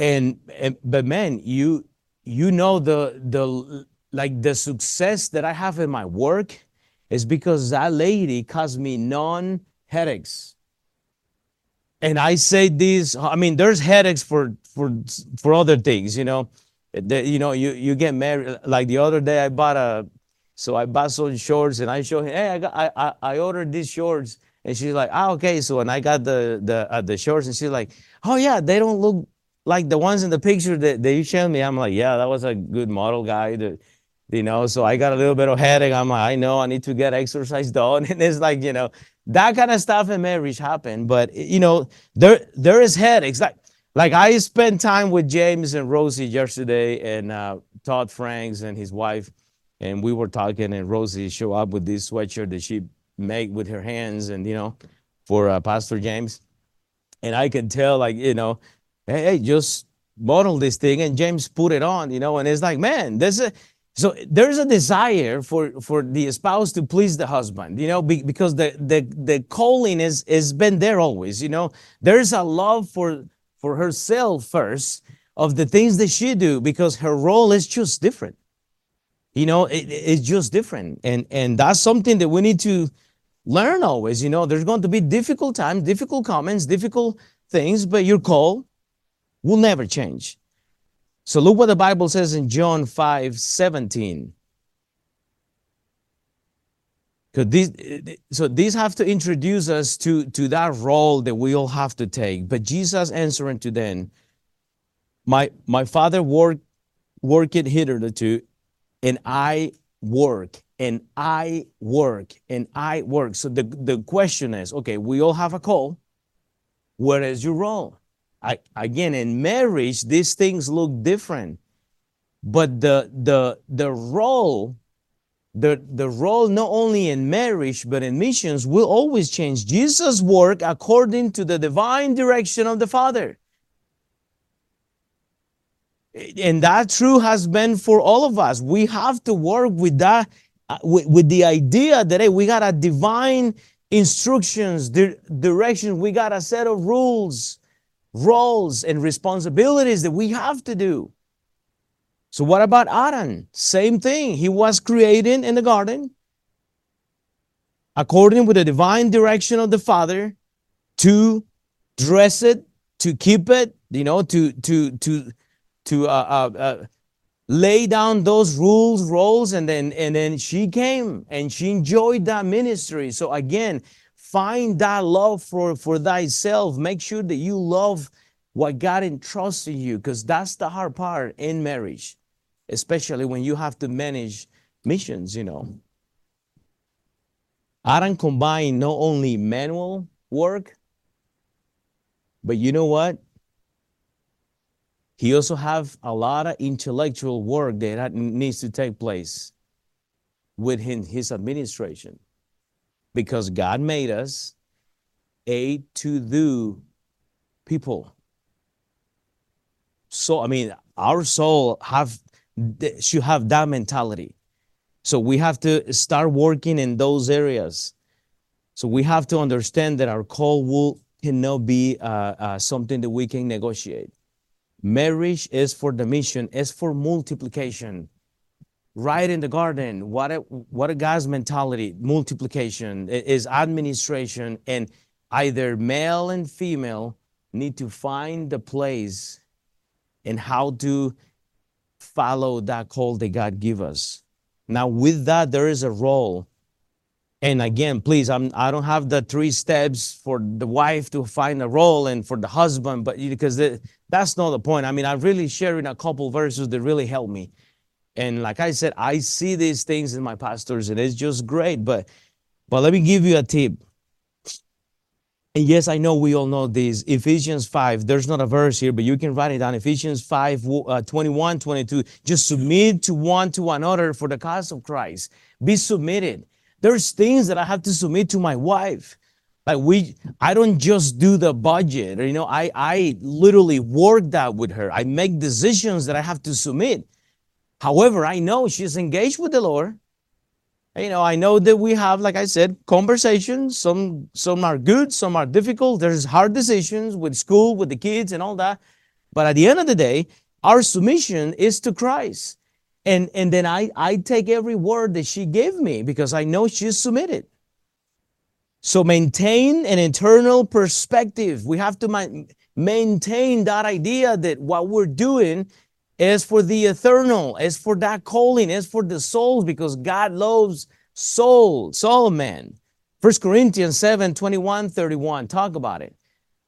and, and but man you you know the the like the success that i have in my work is because that lady caused me non headaches and i say this i mean there's headaches for for for other things you know the, you know you you get married like the other day i bought a so i bought some shorts and i show him hey i got i i, I ordered these shorts and she's like ah okay so when i got the the uh, the shorts and she's like oh yeah they don't look like the ones in the picture that, that you showed me, I'm like, yeah, that was a good model guy. That, you know, so I got a little bit of headache. I'm like, I know I need to get exercise done. And it's like, you know, that kind of stuff in marriage happen. But you know, there there is headaches. Like like I spent time with James and Rosie yesterday and uh, Todd Franks and his wife, and we were talking, and Rosie showed up with this sweatshirt that she made with her hands, and you know, for uh, Pastor James. And I could tell, like, you know, hey, hey, just model this thing. And James put it on, you know, and it's like, man, there's a so there's a desire for for the spouse to please the husband, you know, be, because the the the calling is is been there always, you know. There's a love for for herself first of the things that she do because her role is just different. You know, it, it's just different, and and that's something that we need to learn always. You know, there's going to be difficult times, difficult comments, difficult things, but your call will never change. So look what the Bible says in John 5 17. Because so these have to introduce us to, to that role that we all have to take. But Jesus answering to them, my, my father work, work it hitherto, and I work, and I work, and I work. So the, the question is, okay, we all have a call. Where is your role? I, again, in marriage, these things look different. But the the the role, the, the role not only in marriage but in missions will always change. Jesus work according to the divine direction of the Father. And that true has been for all of us. We have to work with that, uh, with, with the idea that hey, we got a divine instructions, di- direction, we got a set of rules roles and responsibilities that we have to do. So, what about Adam? Same thing. He was created in the garden according with the divine direction of the Father to dress it, to keep it, you know, to to to to uh, uh, uh, lay down those rules, roles, and then and then she came and she enjoyed that ministry. So again, Find that love for, for thyself. Make sure that you love what God entrusted you, because that's the hard part in marriage, especially when you have to manage missions, you know. Adam combined not only manual work, but you know what? He also have a lot of intellectual work that needs to take place within his administration because God made us a to do people. So I mean, our soul have should have that mentality. So we have to start working in those areas. So we have to understand that our call will cannot be uh, uh, something that we can negotiate. Marriage is for the mission, is for multiplication. Right in the garden what a what a guy's mentality multiplication is administration and either male and female need to find the place and how to follow that call that god give us. Now with that there is a role. And again please I'm, i don't have the three steps for the wife to find a role and for the husband but because that's not the point i mean i'm really sharing a couple verses that really help me and like I said, I see these things in my pastors, and it's just great. But but let me give you a tip. And yes, I know we all know this. Ephesians 5, there's not a verse here, but you can write it down. Ephesians 5, uh, 21, 22. Just submit to one to another for the cause of Christ. Be submitted. There's things that I have to submit to my wife. Like we, I don't just do the budget. You know, I, I literally work that with her. I make decisions that I have to submit. However, I know she's engaged with the Lord. You know, I know that we have, like I said, conversations. Some some are good, some are difficult. There's hard decisions with school, with the kids, and all that. But at the end of the day, our submission is to Christ. And and then I I take every word that she gave me because I know she's submitted. So maintain an internal perspective. We have to ma- maintain that idea that what we're doing is for the eternal, is for that calling, is for the souls, because God loves soul, soul man. 1 Corinthians 7, 21, 31. Talk about it.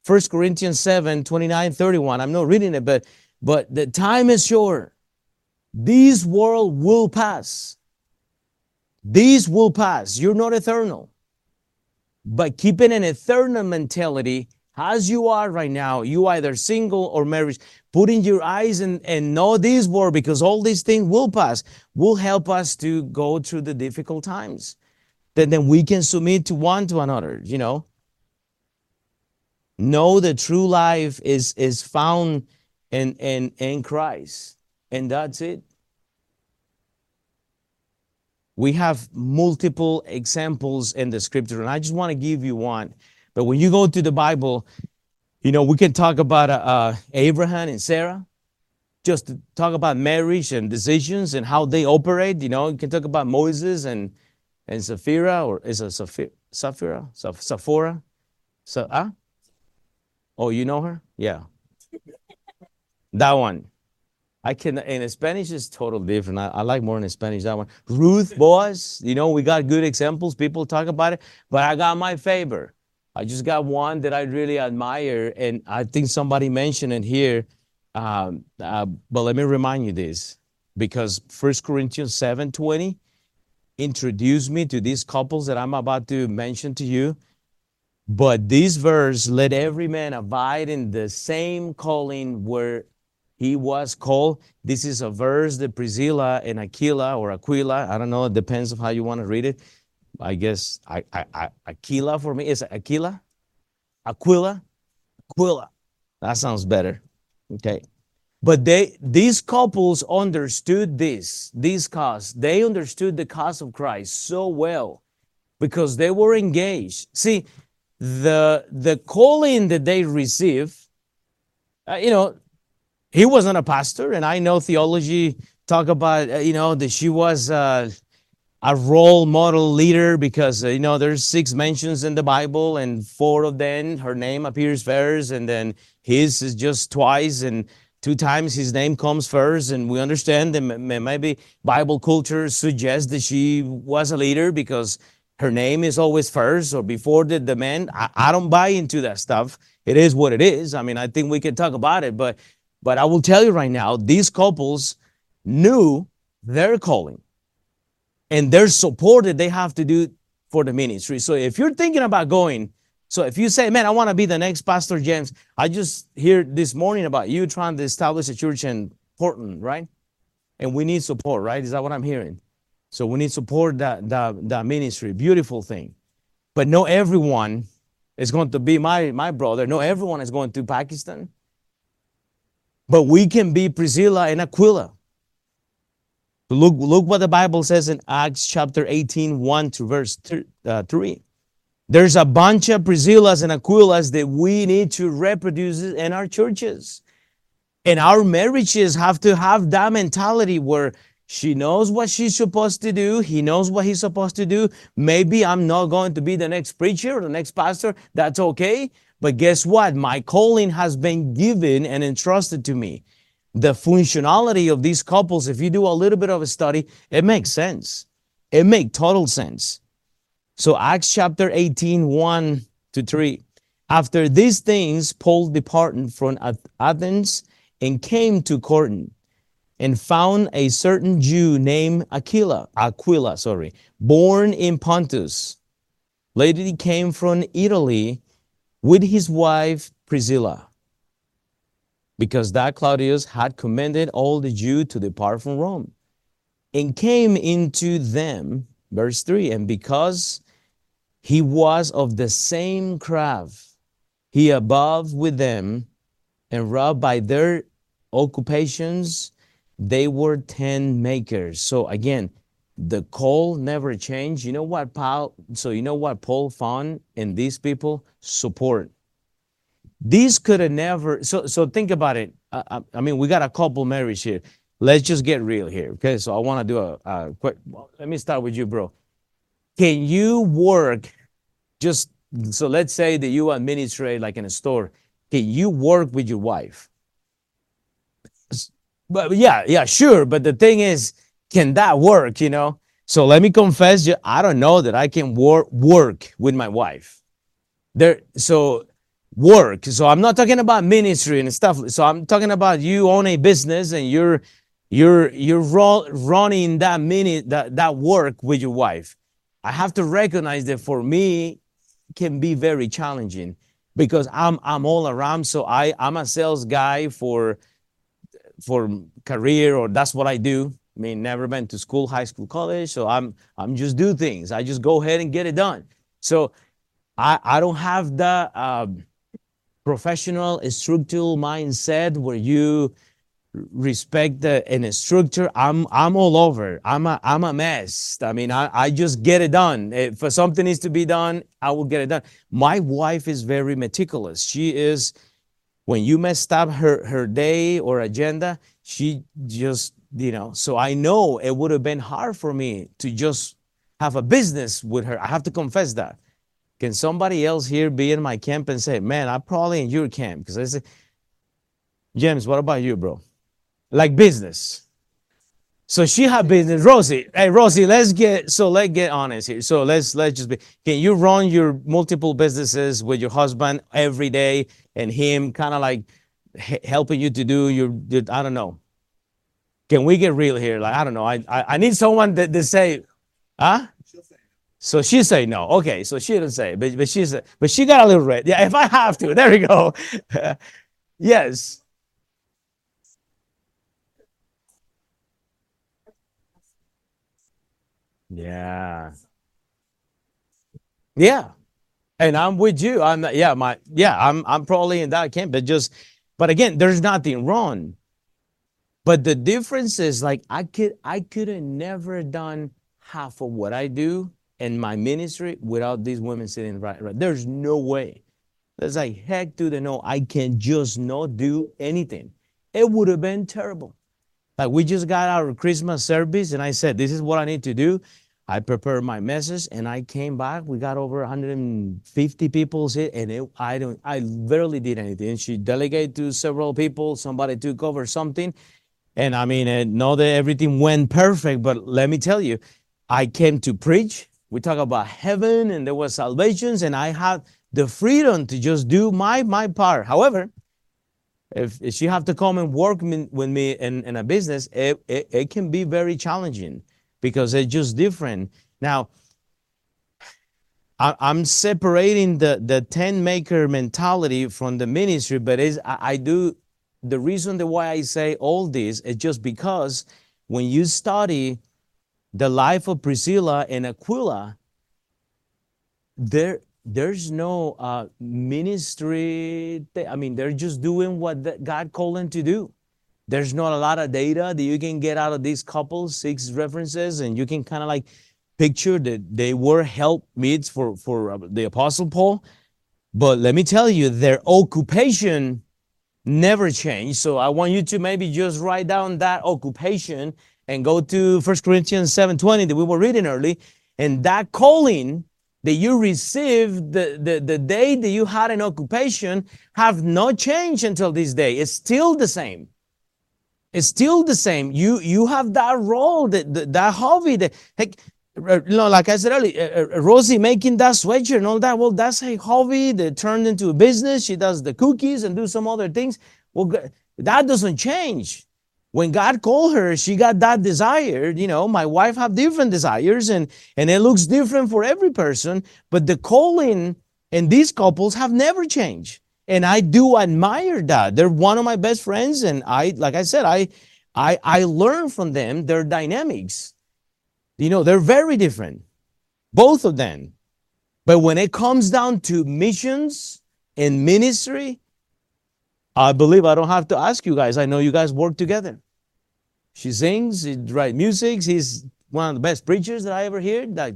1 Corinthians 7, 29, 31. I'm not reading it, but but the time is short. This world will pass. These will pass. You're not eternal. But keeping an eternal mentality as you are right now, you either single or married, putting your eyes and, and know this world because all these things will pass, will help us to go through the difficult times. Then, then we can submit to one to another, you know. Know the true life is, is found in, in, in Christ. And that's it. We have multiple examples in the scripture, and I just want to give you one. But when you go to the Bible, you know, we can talk about uh, uh, Abraham and Sarah, just to talk about marriage and decisions and how they operate. You know, you can talk about Moses and and Sapphira, or is it Sapphira? Sapphira? Sapphira? So, ah? Oh, you know her? Yeah. That one. I can in Spanish is totally different. I, I, like more in Spanish that one. Ruth Boaz, you know, we got good examples. People talk about it, but I got my favor. I just got one that I really admire, and I think somebody mentioned it here. Um, uh, but let me remind you this, because First Corinthians seven twenty introduced me to these couples that I'm about to mention to you. But this verse, let every man abide in the same calling where he was called. This is a verse that Priscilla and Aquila or Aquila, I don't know, it depends on how you want to read it. I guess I, I, I, Aquila for me is Aquila, Aquila, Aquila. That sounds better. Okay. But they these couples understood this, this cause. They understood the cause of Christ so well because they were engaged. See, the the calling that they receive, uh, you know, he wasn't a pastor, and I know theology talk about uh, you know that she was uh, a role model leader because uh, you know there's six mentions in the Bible, and four of them her name appears first, and then his is just twice, and two times his name comes first, and we understand that maybe Bible culture suggests that she was a leader because her name is always first or before the, the man. I, I don't buy into that stuff. It is what it is. I mean, I think we can talk about it, but but I will tell you right now, these couples knew their calling and their support that they have to do for the ministry. So if you're thinking about going, so if you say, man, I want to be the next Pastor James, I just hear this morning about you trying to establish a church in Portland, right? And we need support, right? Is that what I'm hearing? So we need support that, that, that ministry. Beautiful thing. But no everyone is going to be my, my brother. No everyone is going to Pakistan. But we can be Priscilla and Aquila. Look, look what the Bible says in Acts chapter 18, 1 to verse uh, 3. There's a bunch of Priscillas and Aquilas that we need to reproduce in our churches. And our marriages have to have that mentality where she knows what she's supposed to do. He knows what he's supposed to do. Maybe I'm not going to be the next preacher or the next pastor. That's okay. But guess what? My calling has been given and entrusted to me. The functionality of these couples, if you do a little bit of a study, it makes sense. It makes total sense. So Acts chapter 18, 1 to 3. After these things, Paul departed from Athens and came to Corinth and found a certain Jew named Aquila, Aquila, sorry, born in Pontus. Later he came from Italy with his wife Priscilla, because that Claudius had commanded all the Jews to depart from Rome, and came into them, verse 3, and because he was of the same craft, he abode with them, and robbed by their occupations, they were tent makers. So again, the call never changed. You know what Paul, so you know what Paul found in these people? Support. These could have never, so, so think about it. I, I mean, we got a couple marriage here. Let's just get real here. Okay. So I want to do a, a quick, well, let me start with you, bro. Can you work just, so let's say that you administrate like in a store. Can you work with your wife? But yeah, yeah, sure. But the thing is, can that work? You know. So let me confess, you, I don't know that I can work work with my wife. There, so work. So I'm not talking about ministry and stuff. So I'm talking about you own a business and you're you're you're ro- running that minute that that work with your wife i have to recognize that for me can be very challenging because i'm i'm all around so i i'm a sales guy for for career or that's what i do i mean never been to school high school college so i'm i'm just do things. I just go ahead and get it done. So i i don't have the um, professional structural mindset where you respect the in a structure. I'm i'm all over. I'm a i'm a mess. I mean i, I just get it done. If something needs to be done i will get it done. My wife is very meticulous. She is when you messed up her her day or agenda she just you know so i know it would have been hard for me to just have a business with her i have to confess that can somebody else here be in my camp and say man i'm probably in your camp because i say james what about you bro like business. So she had business. Rosie, hey Rosie, let's get so let's get honest here. So let's let's just be. Can you run your multiple businesses with your husband every day and him kind of like helping you to do your, your, I don't know. Can we get real here? Like I don't know. I I, I need someone that to say, huh? So she say no. Okay, so she didn't say, but but she said, but she got a little red. Yeah, if I have to, there we go. yes. Yeah. Yeah. And I'm with you. I'm yeah, my yeah, I'm I'm probably in that camp, but just but again, there's nothing wrong. But the difference is like I could I could have never done half of what I do in my ministry without these women sitting right right. There's no way. There's like heck to the no. I can just not do anything. It would have been terrible. Like we just got our Christmas service, and I said, This is what I need to do. I prepared my message and I came back. We got over 150 people sit and it, I don't I barely did anything. She delegated to several people, somebody took over something. And I mean, uh, not that everything went perfect, but let me tell you, I came to preach. We talk about heaven and there was salvations, and I had the freedom to just do my my part. However, if, if she have to come and work me, with me in, in a business, it, it, it can be very challenging because they're just different. Now, I'm separating the, the tent maker mentality from the ministry, but is I, I do the reason the why I say all this is just because when you study the life of Priscilla and Aquila, there there's no uh, ministry. I mean, they're just doing what God called them to do. There's not a lot of data that you can get out of these couples, six references, and you can kind of like picture that they were help meets for, for uh, the Apostle Paul. But let me tell you, their occupation never change. So I want you to maybe just write down that occupation and go to 1 Corinthians 7:20 that we were reading early. And that calling that you received the, the, the day that you had an occupation have not changed until this day. It's still the same. It's still the same. You you have that role, that that, that hobby. That heck, you know, like I said earlier, uh, uh, Rosie making that sweatshirt and all that. Well, that's a hobby that turned into a business. She does the cookies and do some other things. Well, that doesn't change. When God called her, she got that desire. You know, my wife have different desires, and and it looks different for every person. But the calling and these couples have never changed and I do admire that. They're one of my best friends, and I, like I said, I, I, I learn from them their dynamics. You know, they're very different, both of them. But when it comes down to missions and ministry, I believe I don't have to ask you guys. I know you guys work together. She sings, she writes music. He's one of the best preachers that I ever heard. That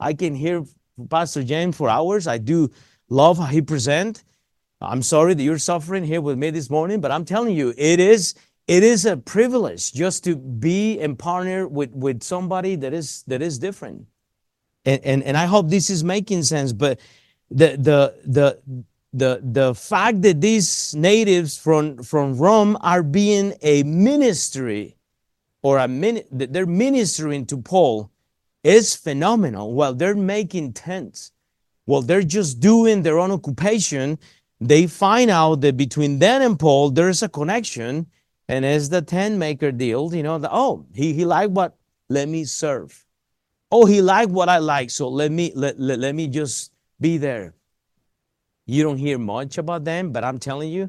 I can hear Pastor James for hours. I do love how he present. I'm sorry that you're suffering here with me this morning, but I'm telling you, it is it is a privilege just to be and partner with, with somebody that is that is different. And, and and I hope this is making sense. But the the the the the fact that these natives from from Rome are being a ministry or a min, they're ministering to Paul is phenomenal. While they're making tents, while they're just doing their own occupation, they find out that between them and Paul, there's a connection. And as the tent maker deal, you know, the, oh, he, he liked what? Let me serve. Oh, he liked what I like, so let me let, let, let me just be there. You don't hear much about them, but I'm telling you,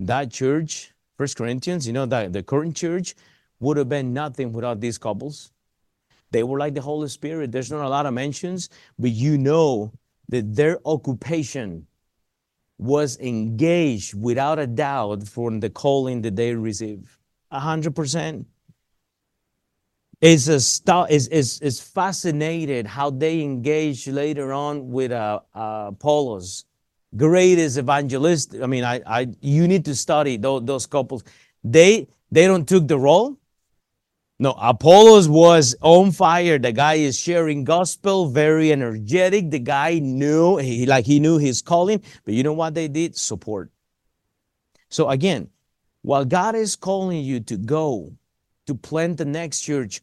that church, First Corinthians, you know, that the current church would have been nothing without these couples. They were like the Holy Spirit. There's not a lot of mentions, but you know that their occupation was engaged without a doubt from the calling that they received. A hundred percent. It's a st- is is is fascinated how they engaged later on with uh, uh, Apollos, greatest evangelist. I mean, I I you need to study those those couples. They they don't took the role. No, Apollos was on fire. The guy is sharing gospel, very energetic. The guy knew he like he knew his calling, but you know what they did? Support. So again, while God is calling you to go to plant the next church,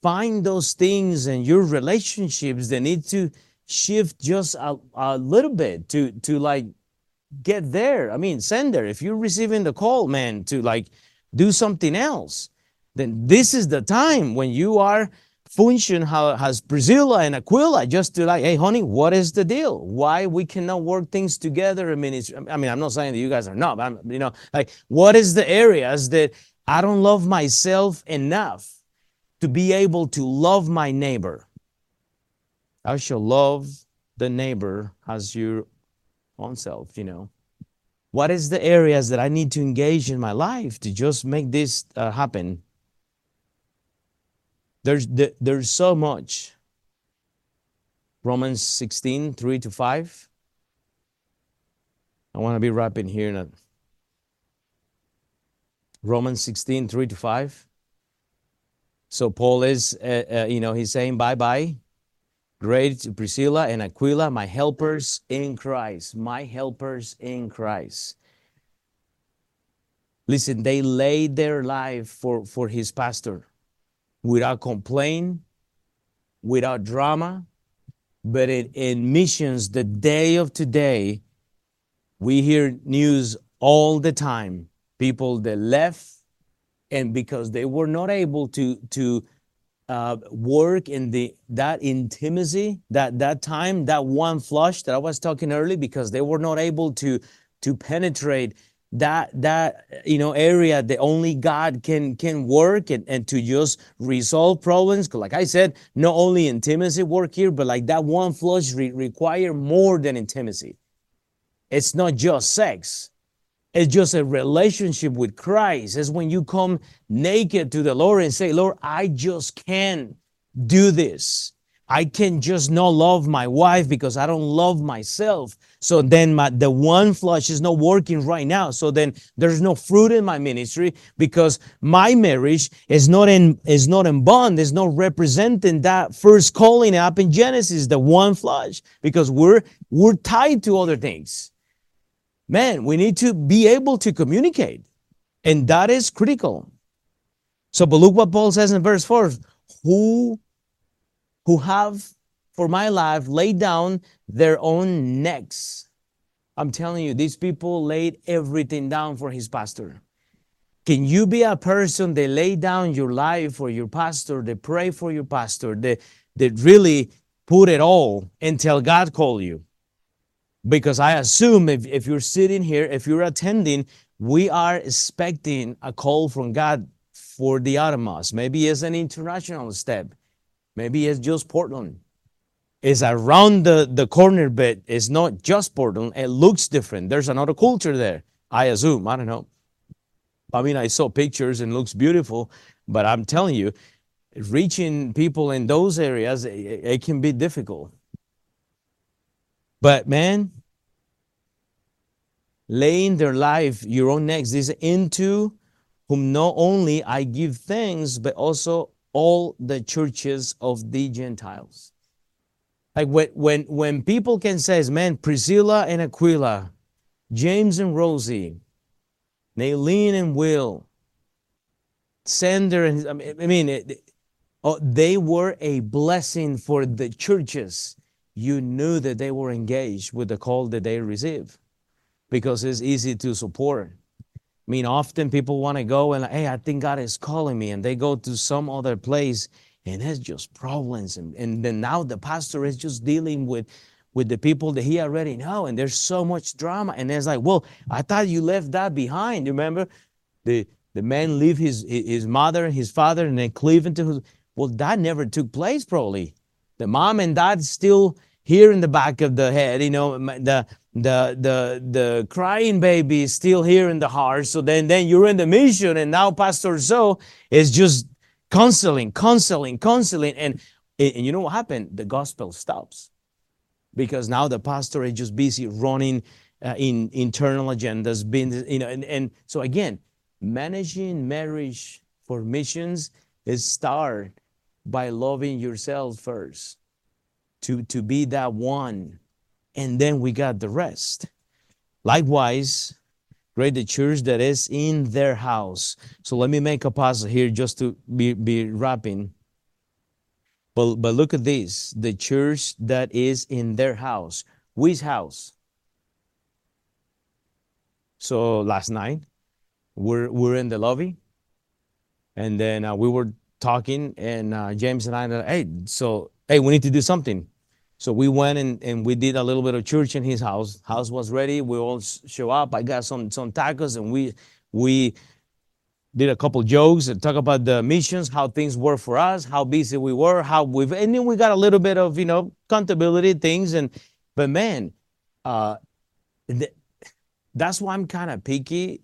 find those things and your relationships that need to shift just a, a little bit to to like get there. I mean, send there. If you're receiving the call, man, to like do something else then this is the time when you are function how has Priscilla and Aquila just to like, hey, honey, what is the deal? Why we cannot work things together? I mean, it's, I mean, I'm not saying that you guys are not, but I'm, you know, like, what is the areas that I don't love myself enough to be able to love my neighbor? I shall love the neighbor as your own self, you know. What is the areas that I need to engage in my life to just make this uh, happen? There's, there's so much. Romans 16, 3 to 5. I want to be wrapping here. In Romans 16, 3 to 5. So Paul is, uh, uh, you know, he's saying bye bye. Great to Priscilla and Aquila, my helpers in Christ. My helpers in Christ. Listen, they laid their life for, for his pastor without complaint, without drama. But it, in missions, the day of today, we hear news all the time. People that left, and because they were not able to to uh, work in the that intimacy, that that time, that one flesh that I was talking earlier, because they were not able to to penetrate that that you know area that only god can can work and, and to just resolve problems. Like i said not only intimacy work here but like that one flesh re- require more than intimacy. It's not just sex. It's just a relationship with christ. It's when you come naked to the lord and say lord i just can't do this I can just not love my wife because I don't love myself. So then my, the one flesh is not working right now. So then there's no fruit in my ministry because my marriage is not in is not in bond, is not representing that first calling up in Genesis, the one flesh, because we're we're tied to other things. Man, we need to be able to communicate. And that is critical. So but look what Paul says in verse 4. Who who have for my life laid down their own necks. I'm telling you, these people laid everything down for his pastor. Can you be a person that lay down your life for your pastor, that pray for your pastor, that, that really put it all until God call you? Because I assume if, if you're sitting here, if you're attending, we are expecting a call from God for the uttermost. Maybe it's an international step. Maybe it's just Portland. It's around the, the corner, but it's not just Portland. It looks different. There's another culture there. I assume. I don't know. I mean, I saw pictures and looks beautiful, but I'm telling you, reaching people in those areas, it, it can be difficult. But man, laying their life, your own necks, is into whom not only I give thanks, but also all the churches of the Gentiles. Like when when when people can say, man, Priscilla and Aquila, James and Rosie, Nailene and Will, Sander and I mean, it, oh, they were a blessing for the churches. You knew that they were engaged with the call that they received because it's easy to support. I mean, often people want to go and, hey, I think God is calling me, and they go to some other place, and it's just problems. And, and then now the pastor is just dealing with with the people that he already know, and there's so much drama. And it's like, well, I thought you left that behind. You remember the the man leave his his mother and his father, and then cleave into his. Well, that never took place, probably. The mom and dad still here in the back of the head, you know, the the the the crying baby is still here in the heart. So then then you're in the mission, and now Pastor So is just counseling, counseling, counseling, and and you know what happened? The gospel stops because now the pastor is just busy running uh, in internal agendas, being you know, and and so again, managing marriage for missions is start by loving yourself first to to be that one and then we got the rest. Likewise, great the church that is in their house. So let me make a pause here just to be, be wrapping. But, but look at this the church that is in their house. Which house? So last night, we're, we're in the lobby, and then uh, we were talking, and uh, James and I, hey, so, hey, we need to do something. So we went and, and we did a little bit of church in his house. House was ready. We all show up. I got some some tacos and we we did a couple jokes and talk about the missions, how things were for us, how busy we were, how we've and then we got a little bit of you know accountability things and but man, uh, th- that's why I'm kind of picky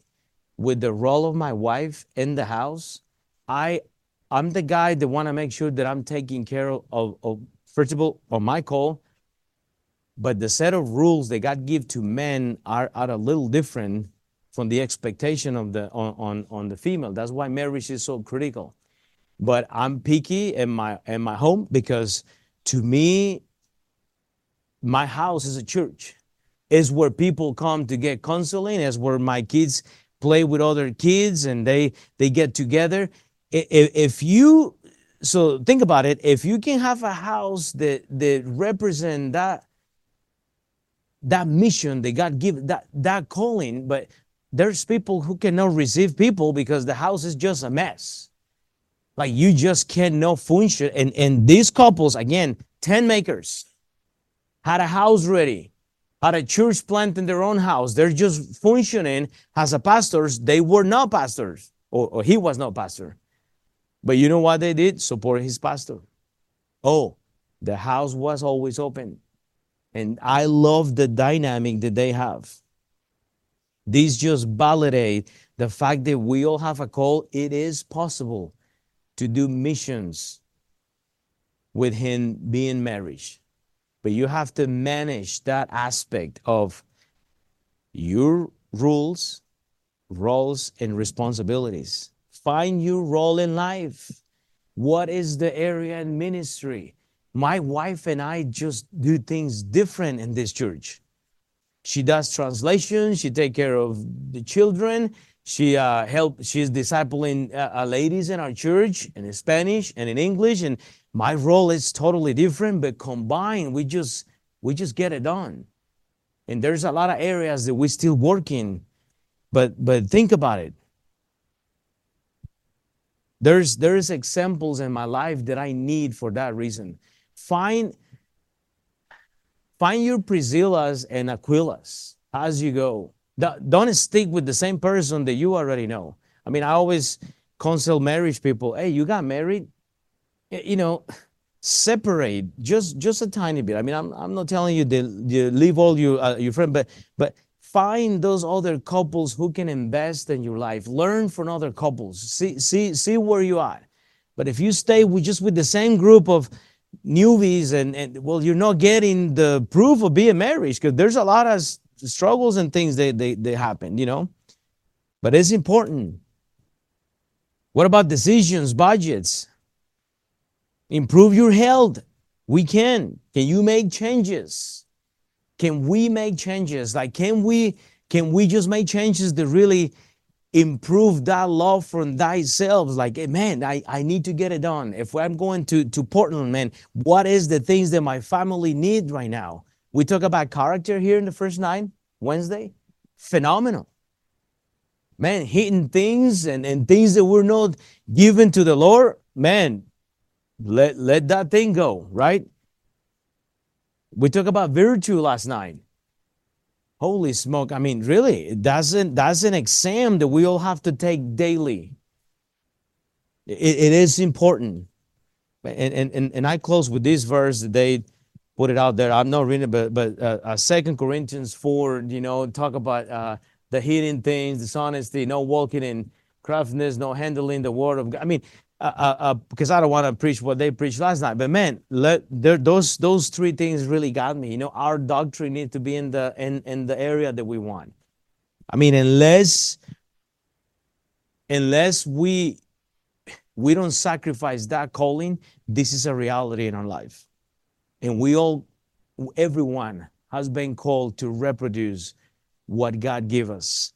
with the role of my wife in the house. I I'm the guy that want to make sure that I'm taking care of, of First of all, on my call, but the set of rules that God give to men are, are a little different from the expectation of the on, on, on the female. That's why marriage is so critical. But I'm picky in my in my home because to me, my house is a church. Is where people come to get counseling, is where my kids play with other kids and they they get together. If, if you so think about it. If you can have a house that that represent that that mission that god give that that calling but there's people who cannot receive people because the house is just a mess. Like you just cannot function. And and these couples again tent makers had a house ready had a church plant in their own house. They're just functioning. As a pastors they were not pastors or, or he was not pastor but you know what they did? Support his pastor. Oh, the house was always open. And I love the dynamic that they have. These just validate the fact that we all have a call. It is possible to do missions with him being married. But you have to manage that aspect of your rules, roles, and responsibilities. Find your role in life. What is the area in ministry? My wife and I just do things different in this church. She does translation. She take care of the children. She uh, help. She's discipling uh, uh, ladies in our church in Spanish and in English. And my role is totally different, but combined, we just we just get it done. And there's a lot of areas that we're still working. But but think about it. There's there's examples in my life that I need for that reason. Find find your Priscillas and Aquilas as you go. Don't stick with the same person that you already know. I mean, I always counsel marriage people. Hey, you got married, you know, separate just just a tiny bit. I mean, I'm I'm not telling you to you leave all your uh, your friend, but but Find those other couples who can invest in your life. Learn from other couples. See, see, see where you are. But if you stay with just with the same group of newbies and, and well, you're not getting the proof of being married because there's a lot of struggles and things that they, they happen, you know. But it's important. What about decisions, budgets? Improve your health. We can. Can you make changes? Can we make changes? Like, can we can we just make changes that really improve that love from thyself? Like, hey, man, I, I need to get it done. If I'm going to, to Portland, man, what is the things that my family need right now? We talk about character here in the first nine Wednesday. Phenomenal. man, hitting things and, and things that we're not given to the Lord, man, let, let that thing go, right? We talked about virtue last night. Holy smoke. I mean, really, that's an, that's an exam that we all have to take daily. It, it is important. And, and, and I close with this verse that they put it out there. I'm not reading it, but, but uh, uh, 2 Corinthians 4, you know, talk about uh, the hidden things, dishonesty, no walking in craftiness, no handling the word of God. I mean, uh, uh, uh, because I don't want to preach what they preached last night. But man, let those those three things really got me. You know, our doctrine needs to be in the in in the area that we want. I mean, unless unless we we don't sacrifice that calling, this is a reality in our life, and we all, everyone has been called to reproduce what God gave us.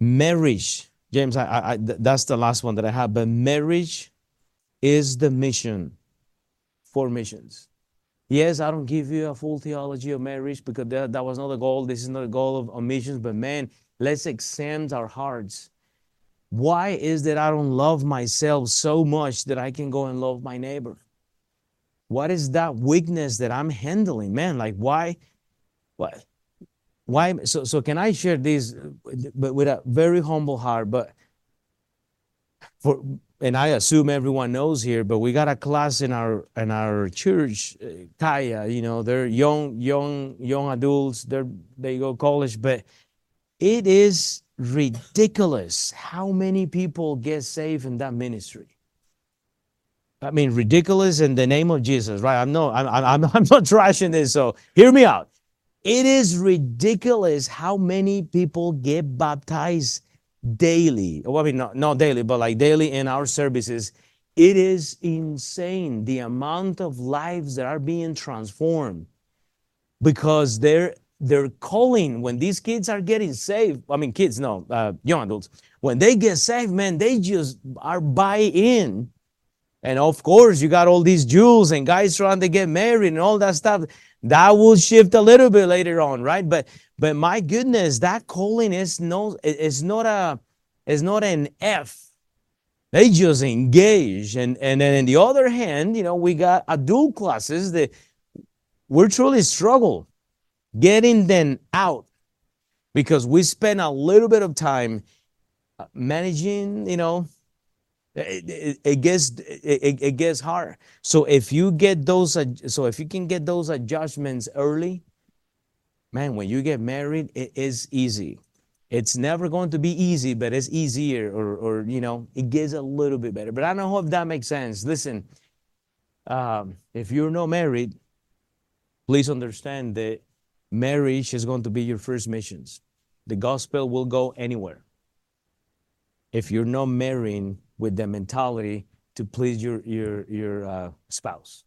Marriage James, I, I, that's the last one that I have. But marriage is the mission for missions. Yes, I don't give you a full theology of marriage because that, that was not the goal. This is not the goal of, of missions. But man, let's examine our hearts. Why is that I don't love myself so much that I can go and love my neighbor? What is that weakness that I'm handling? Man, like why? What? Why so so can i share this but with a very humble heart but for and i assume everyone knows here but we got a class in our in our church uh, kaya you know they're young young young adults they're they go college but it is ridiculous how many people get saved in that ministry I mean, ridiculous in the name of Jesus, right? I'm no, I'm, I'm, I'm not trashing this. So hear me out. It is ridiculous how many people get baptized daily. Well, I mean, not, not daily, but like daily in our services. It is insane the amount of lives that are being transformed because they're they're calling when these kids are getting saved. I mean, kids, no, uh, young adults. When they get saved, man, they just are buy in. And of course, you got all these jewels and guys trying to get married and all that stuff. That will shift a little bit later on, right? But but my goodness, that calling is no is not a is not an F. They just engage. And and then on the other hand, you know, we got adult classes that we're truly struggle getting them out because we spend a little bit of time uh, managing, you know, it, it, it gets it, it gets hard. So if you get those so if you can get those adjustments early man when you get married it is easy. It's never going to be easy but it's easier or or you know it gets a little bit better. But i don't know if that makes sense. Listen um, if you're not married please understand that marriage is going to be your first missions. The gospel will go anywhere. If you're not marrying with the mentality to please your your your uh, spouse.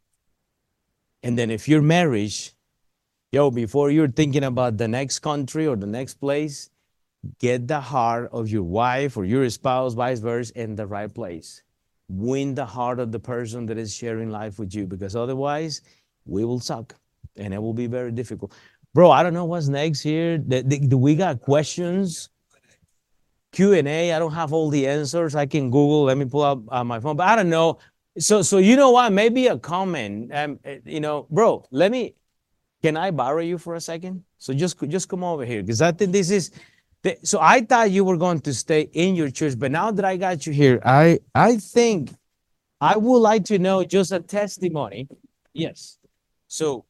And then if you're married, yo, before you're thinking about the next country or the next place, get the heart of your wife or your spouse, vice versa, in the right place. Win the heart of the person that is sharing life with you, because otherwise, we will suck, and it will be very difficult. Bro, I don't know what's next here. Do we got questions? Q&A. I don't have all the answers. I can Google. Let me pull up uh, my phone. But I don't know. So, so you know what? Maybe a comment. Um, eh, you know, bro, let me, can I borrow you for a second? So just, just come over here. Because I think this is, the, so I thought you were going to stay in your church. But now that I got you here, I, I think I would like to know just a testimony. Yes. So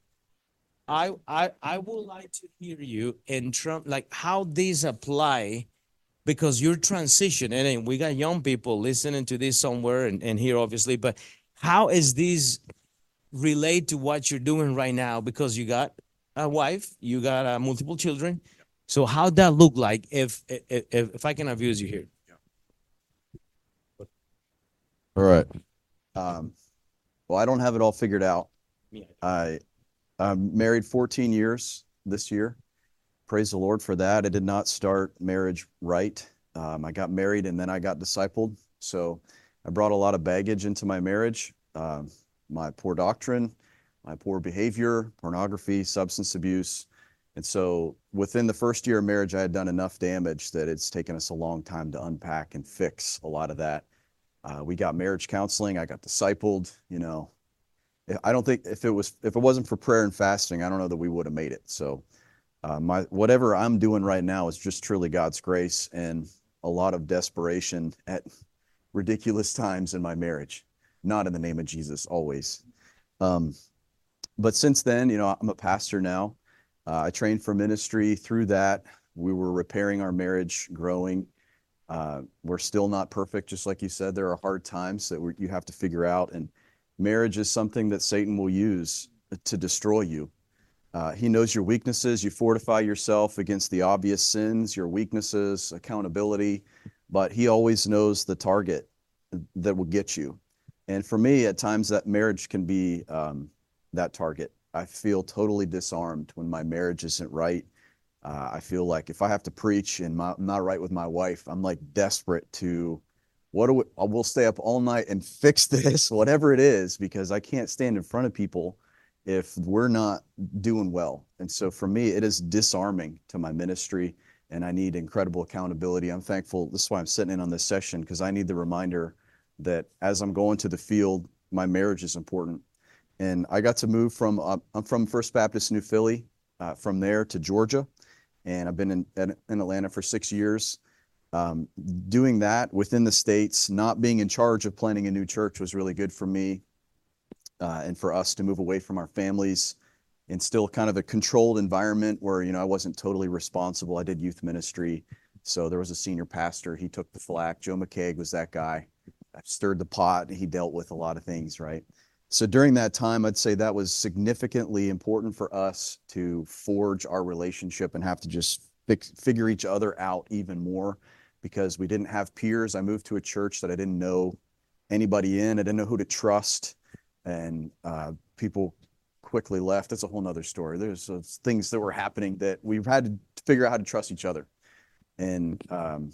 I, I, I would like to hear you in terms, like how these apply because you're transitioning. And we got young people listening to this somewhere and, and here obviously but how is this relate to what you're doing right now? Because you got a wife you got uh, multiple children. So how that look like if if if i can abuse you here? All right. Um, well i don't have it all figured out. I i'm married 14 years this year praise the Lord for that. I did not start marriage right. Um, I got married and then I got discipled. So I brought a lot of baggage into my marriage uh, my poor doctrine, my poor behavior, pornography, substance abuse. And so within the first year of marriage, I had done enough damage that it's taken us a long time to unpack and fix a lot of that. Uh, we got marriage counseling. I got discipled. You know, I don't think if it was if it wasn't for prayer and fasting, I don't know that we would have made it. So, uh, my whatever I'm doing right now is just truly God's grace and a lot of desperation at ridiculous times in my marriage, not in the name of Jesus always. Um, but since then, you know, I'm a pastor now. Uh, I trained for ministry through that. We were repairing our marriage, growing. Uh, we're still not perfect, just like you said. There are hard times that you have to figure out, and marriage is something that Satan will use to destroy you. Uh, he knows your weaknesses. You fortify yourself against the obvious sins, your weaknesses, accountability, but he always knows the target that will get you. And for me, at times, that marriage can be um, that target. I feel totally disarmed when my marriage isn't right. Uh, I feel like if I have to preach and my, I'm not right with my wife, I'm like desperate to what do we, uh, we'll stay up all night and fix this, whatever it is, because I can't stand in front of people if we're not doing well. And so for me, it is disarming to my ministry and I need incredible accountability. I'm thankful. This is why I'm sitting in on this session because I need the reminder that as I'm going to the field, my marriage is important. And I got to move from, uh, I'm from First Baptist New Philly, uh, from there to Georgia. And I've been in, in Atlanta for six years. Um, doing that within the States, not being in charge of planning a new church was really good for me Uh, and for us to move away from our families and still kind of a controlled environment where, you know, I wasn't totally responsible. I did youth ministry. So there was a senior pastor. He took the flack. Joe McCaig was that guy. I stirred the pot. He dealt with a lot of things, right? So during that time, I'd say that was significantly important for us to forge our relationship and have to just fix, figure each other out even more because we didn't have peers. I moved to a church that I didn't know anybody in. I didn't know who to trust. And uh, people quickly left. That's a whole nother story. There's things that were happening that we've had to figure out how to trust each other. And um,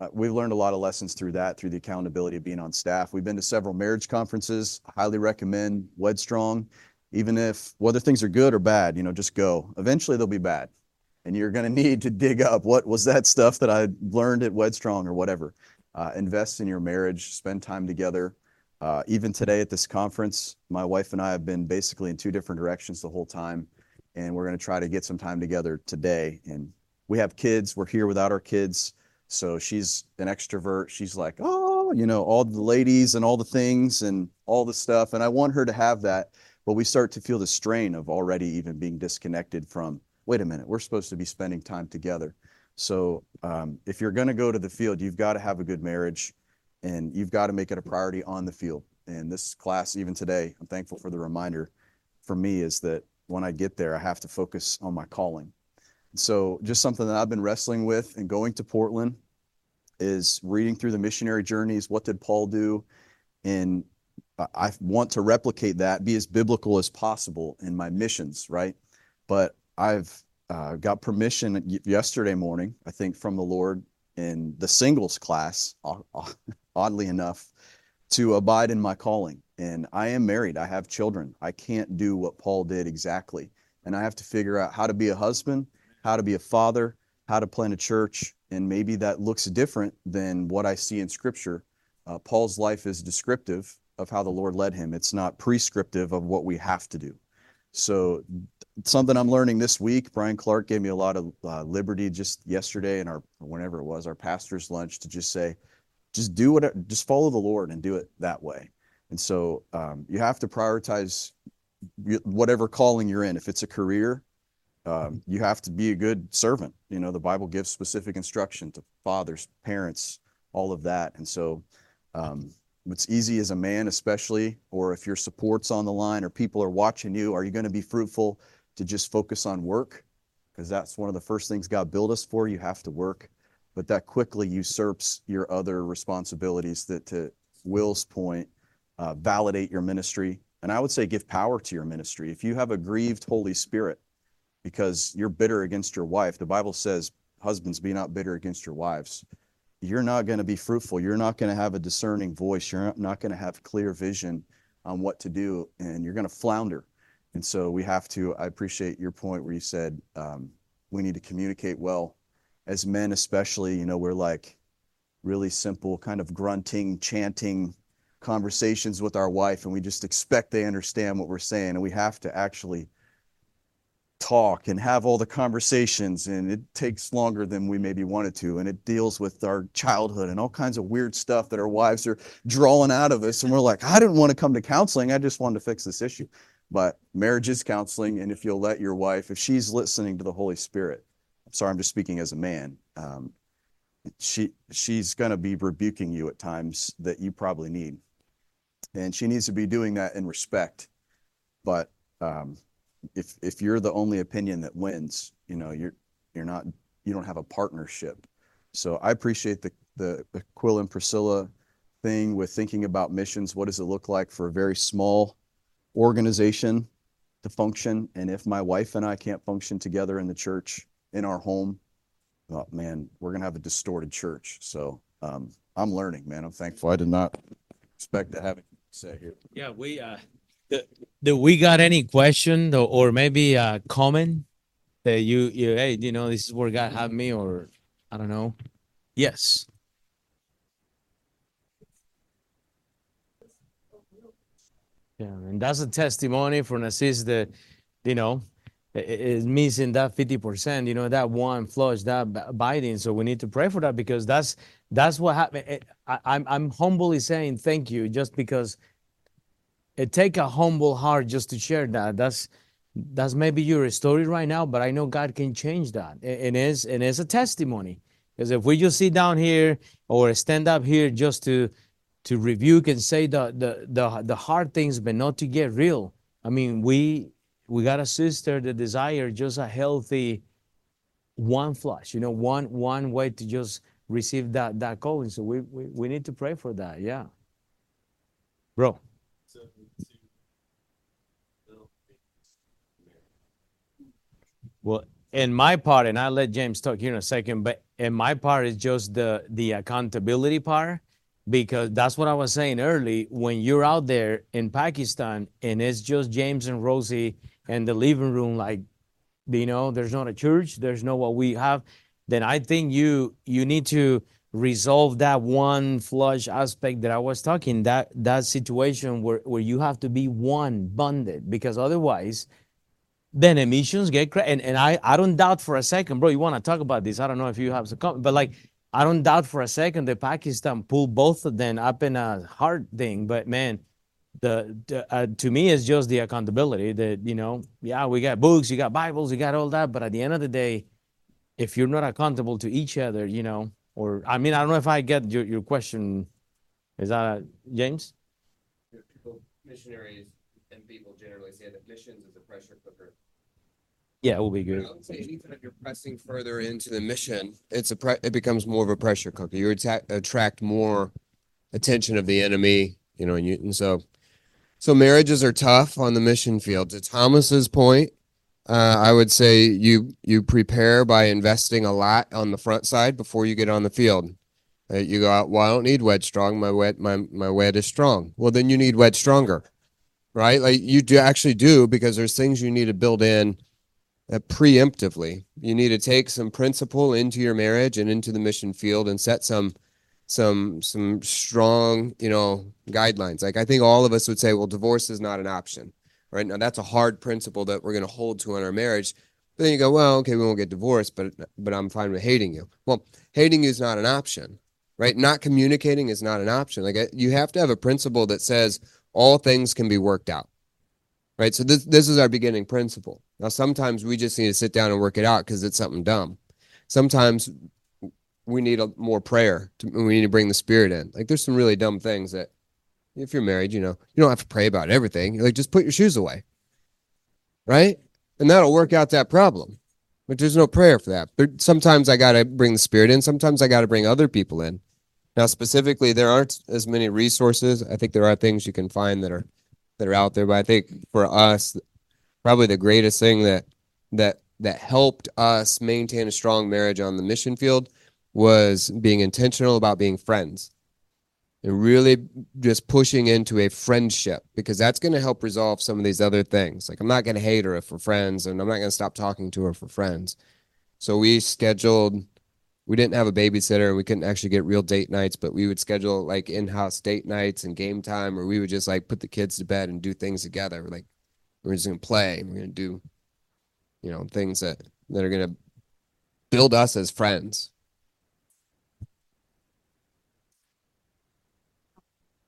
uh, we've learned a lot of lessons through that, through the accountability of being on staff. We've been to several marriage conferences. I highly recommend Wed Strong. Even if whether things are good or bad, you know, just go. Eventually they'll be bad. And you're going to need to dig up what was that stuff that I learned at Wed Strong or whatever. Uh, invest in your marriage, spend time together. Uh, even today at this conference, my wife and I have been basically in two different directions the whole time. And we're going to try to get some time together today. And we have kids. We're here without our kids. So she's an extrovert. She's like, oh, you know, all the ladies and all the things and all the stuff. And I want her to have that. But we start to feel the strain of already even being disconnected from, wait a minute, we're supposed to be spending time together. So um, if you're going to go to the field, you've got to have a good marriage and you've got to make it a priority on the field. And this class, even today, I'm thankful for the reminder for me is that when I get there, I have to focus on my calling. So, just something that I've been wrestling with and going to Portland is reading through the missionary journeys. What did Paul do? And I want to replicate that, be as biblical as possible in my missions, right? But I've uh, got permission yesterday morning, I think, from the Lord in the singles class oddly enough, to abide in my calling. And I am married. I have children. I can't do what Paul did exactly. And I have to figure out how to be a husband, how to be a father, how to plant a church. And maybe that looks different than what I see in scripture. Uh, Paul's life is descriptive of how the Lord led him, it's not prescriptive of what we have to do. So, something I'm learning this week, Brian Clark gave me a lot of uh, liberty just yesterday in our, whenever it was, our pastor's lunch to just say, just do what just follow the lord and do it that way. And so um, you have to prioritize whatever calling you're in. If it's a career um, you have to be a good servant. You know the bible gives specific instruction to fathers parents all of that. And so um, it's easy as a man especially or if your support's on the line or people are watching you are you going to be fruitful to just focus on work? Because that's one of the first things god built us for. You have to work but that quickly usurps your other responsibilities that to will's point uh, validate your ministry and i would say give power to your ministry. If you have a grieved holy spirit because you're bitter against your wife the bible says husbands be not bitter against your wives. You're not going to be fruitful. You're not going to have a discerning voice. You're not going to have clear vision on what to do and you're going to flounder. And so we have to i appreciate your point where you said um, we need to communicate well. As men, especially, you know, we're like really simple, kind of grunting, chanting conversations with our wife, and we just expect they understand what we're saying. And we have to actually talk and have all the conversations and it takes longer than we maybe wanted to and it deals with our childhood and all kinds of weird stuff that our wives are drawing out of us and we're like i didn't want to come to counseling i just wanted to fix this issue but marriage is counseling and if you'll let your wife if she's listening to the holy spirit sorry i'm just speaking as a man um, she she's going to be rebuking you at times that you probably need and she needs to be doing that in respect but um, if if you're the only opinion that wins, you know, you're you're not you don't have a partnership. So I appreciate the the Aquila and Priscilla thing with thinking about missions. What does it look like for a very small organization to function? And if my wife and I can't function together in the church in our home, oh man, we're gonna have a distorted church. So um, I'm learning, man. I'm thankful. I did not expect to have it say here. Yeah, we uh do, we got any question or, or maybe a comment that you you hey you know this is where God had me or I don't know. Yes. Yeah, and that's a testimony for a sis that you know is missing that 50%, you know, that one flesh, that biting. So we need to pray for that because that's that's what happened. Eh, eh, I, I'm I'm humbly saying thank you just because it take a humble heart just to share that. That's that's maybe your story right now, but I know God can change that. A- And it's and it's a testimony. Because if we just sit down here or stand up here just to to rebuke and say the the the, the hard things, but not to get real. I mean, we we got a sister that desire just a healthy one flesh, you know, one one way to just receive that that calling. So we we, we need to pray for that. Yeah. Bro. Well, in my part, and I'll let James talk here in a second, but in my part is just the the accountability part because that's what I was saying early. When you're out there in Pakistan and it's just James and Rosie in the living room, like you know, there's not a church, there's no what we have, then I think you you need to resolve that one flesh aspect that I was talking, that that situation where, where you have to be one bonded because otherwise then emissions get cra- and, and I, I don't doubt for a second, bro. You want to talk about this? I don't know if you have some comment, but like I don't doubt for a second that Pakistan pulled both of them up in a hard thing. But man, the, the uh, to me it's just the accountability that you know, yeah, we got books, you got Bibles, you got all that, but at the end of the day, if you're not accountable to each other, you know, or I mean, I don't know if I get your, your question. Is that uh, James? people, missionaries and people generally say that missions is a pressure cooker. Yeah, it will be good. I would say anytime you're pressing further into the mission, it's a pre- it becomes more of a pressure cooker. You attract more attention of the enemy, you know, and you and so so marriages are tough on the mission field. To Thomas's point, uh, I would say you you prepare by investing a lot on the front side before you get on the field. Uh, you go out. Well, I don't need wed strong. My wed my my wed is strong. Well, then you need wed stronger, right? Like you do actually do because there's things you need to build in uh, preemptively. You need to take some principle into your marriage and into the mission field and set some some some strong, you know, guidelines. Like I think all of us would say, well, divorce is not an option. Right now, that's a hard principle that we're going to hold to in our marriage. But then you go, well, okay, we won't get divorced, but but I'm fine with hating you. Well, hating you is not an option, right? Not communicating is not an option. Like you have to have a principle that says all things can be worked out, right? So this this is our beginning principle. Now, sometimes we just need to sit down and work it out because it's something dumb. Sometimes we need a more prayer. To, we need to bring the spirit in. Like there's some really dumb things that if you're married, you know, you don't have to pray about everything. You're like just put your shoes away. Right? And that'll work out that problem. But there's no prayer for that. But sometimes I got to bring the spirit in. Sometimes I got to bring other people in. Now, specifically, there aren't as many resources. I think there are things you can find that are that are out there. But I think for us, probably the greatest thing that that that helped us maintain a strong marriage on the mission field was being intentional about being friends and really just pushing into a friendship because that's going to help resolve some of these other things. Like I'm not going to hate her if we're friends, and I'm not going to stop talking to her for friends. So we scheduled. We didn't have a babysitter, and we couldn't actually get real date nights, but we would schedule like in-house date nights and game time, where we would just like put the kids to bed and do things together. Like we're just gonna play. We're gonna do, you know, things that that are gonna build us as friends.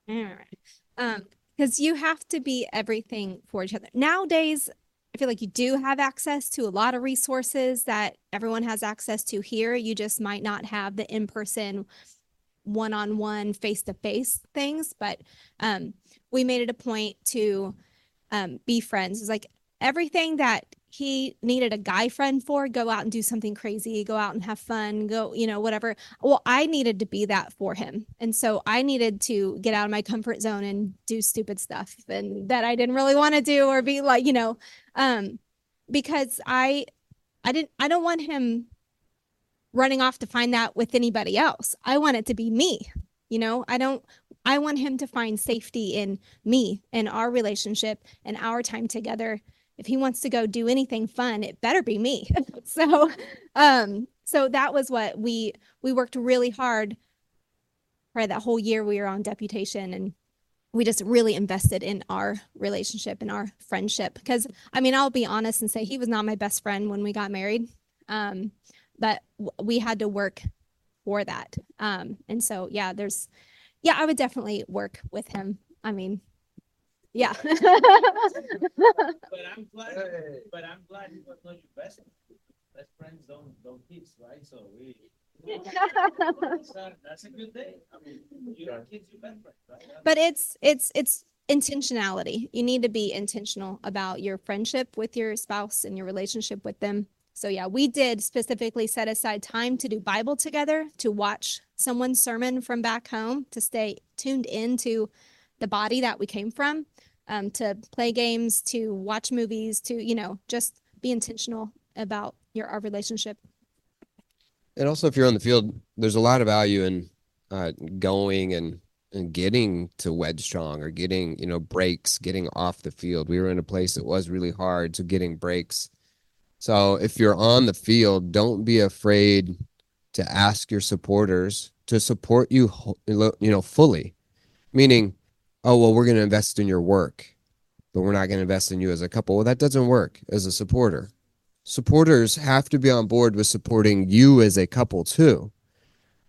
All right. Um, because you have to be everything for each other. Nowadays, I feel like you do have access to a lot of resources that everyone has access to here. You just might not have the in-person one-on-one face-to-face things, but um we made it a point to um be friends. It's like everything that he needed a guy friend for, go out and do something crazy, go out and have fun, go, you know, whatever. Well, I needed to be that for him. And so I needed to get out of my comfort zone and do stupid stuff and that I didn't really want to do or be like, you know, um, because I, I didn't, I don't want him running off to find that with anybody else. I want it to be me. You know, I don't, I want him to find safety in me and our relationship and our time together if he wants to go do anything fun, it better be me. so, um, so that was what we we worked really hard. Right, that whole year we were on deputation, and we just really invested in our relationship and our friendship. Because I mean, I'll be honest and say he was not my best friend when we got married, um, but we had to work for that. Um, and so, yeah, there's, yeah, I would definitely work with him. I mean, yeah. But I'm glad, but I'm glad you was not your best. Best friends don't, don't kiss, right? So we. That's a- good thing. I mean, you don't kiss your best friend, right? But it's it's it's intentionality you need to be intentional about your friendship with your spouse and your relationship with them so yeah we did specifically set aside time to do bible together to watch someone's sermon from back home to stay tuned into the body that we came from um, to play games to watch movies to you know just be intentional about your our relationship And also, if you're on the field, there's a lot of value in uh, going and and getting to wed strong or getting you know breaks, getting off the field. We were in a place that was really hard, so getting breaks. So if you're on the field, don't be afraid to ask your supporters to support you, you know, fully. Meaning, oh well, we're going to invest in your work, but we're not going to invest in you as a couple. Well, that doesn't work as a supporter. Supporters have to be on board with supporting you as a couple too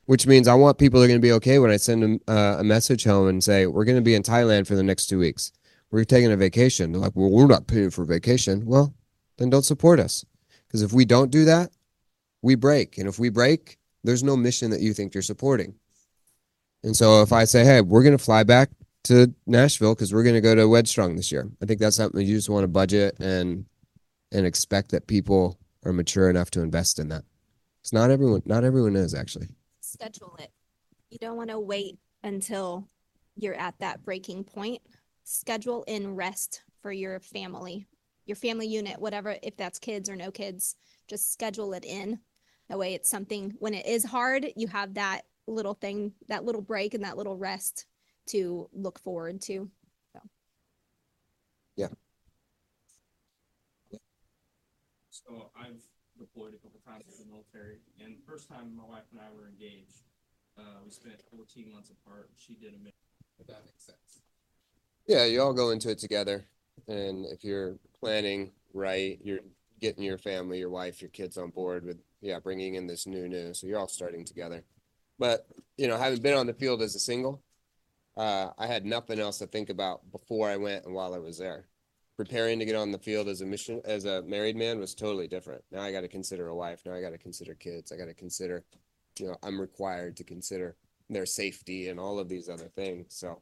which means i want people that are going to be okay when i send them uh, a message home and say we're going to be in thailand for the next two weeks. We're taking a vacation. They're like well we're not paying for vacation. Well then don't support us because if we don't do that we break and if we break there's no mission that you think you're supporting. And so if i say hey we're going to fly back to nashville because we're going to go to wedstrong this year i think that's something you just want to budget and and expect that people are mature enough to invest in that. It's not everyone. Not everyone is actually. schedule it. You don't want to wait until you're at that breaking point. Schedule in rest for your family, your family unit, whatever, if that's kids or no kids, just schedule it in. That way it's something when it is hard, you have that little thing, that little break and that little rest to look forward to. Yeah. So I've deployed a couple times in the military, and the first time my wife and I were engaged, uh, we spent fourteen months apart. She did a mission. If that makes sense. Yeah, you all go into it together, and if you're planning right, you're getting your family, your wife, your kids on board with yeah, bringing in this new new. So you're all starting together. But you know, having been on the field as a single, uh, I had nothing else to think about before I went and while I was there. Preparing to get on the field as a mission as a married man was totally different. Now I got to consider a wife. Now I got to consider kids. I got to consider, you know, I'm required to consider their safety and all of these other things. So,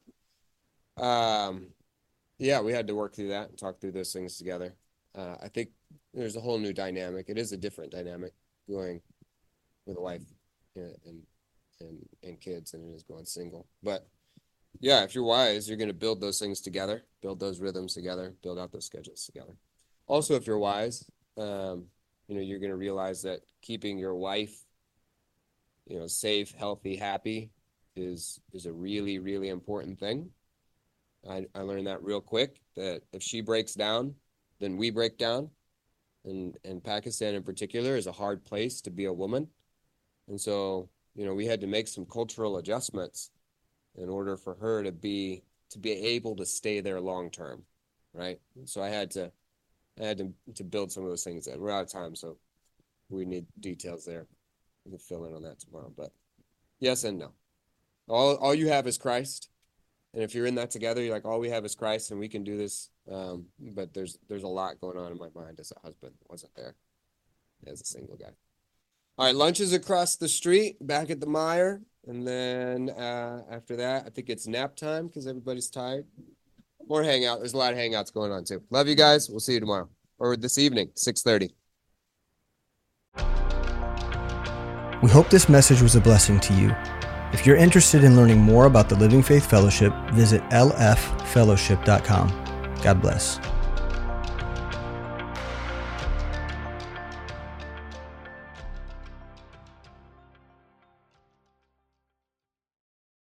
um, yeah, we had to work through that and talk through those things together. Uh, I think there's a whole new dynamic. It is a different dynamic going with a wife and and and, and kids than it is going single. But yeah, if you're wise, you're going to build those things together, build those rhythms together, build out those schedules together. Also, if you're wise, um, you know, you're going to realize that keeping your wife, you know, safe, healthy, happy is is a really, really important thing. I, I learned that real quick that if she breaks down, then we break down. and and Pakistan in particular is a hard place to be a woman, and so you know we had to make some cultural adjustments in order for her to be to be able to stay there long term, right? So I had to I had to to build some of those things. We're out of time, so we need details there. We can fill in on that tomorrow, but yes and no. All all you have is Christ, and if you're in that together, you're like all we have is Christ, and we can do this. Um, but there's there's a lot going on in my mind as a husband. wasn't there as a single guy. All right, lunch is across the street, back at the Meyer, and then uh, after that, I think it's nap time because everybody's tired. More hangout. There's a lot of hangouts going on too. Love you guys. We'll see you tomorrow or this evening, six thirty. We hope this message was a blessing to you. If you're interested in learning more about the Living Faith Fellowship, visit lffellowship.com. God bless.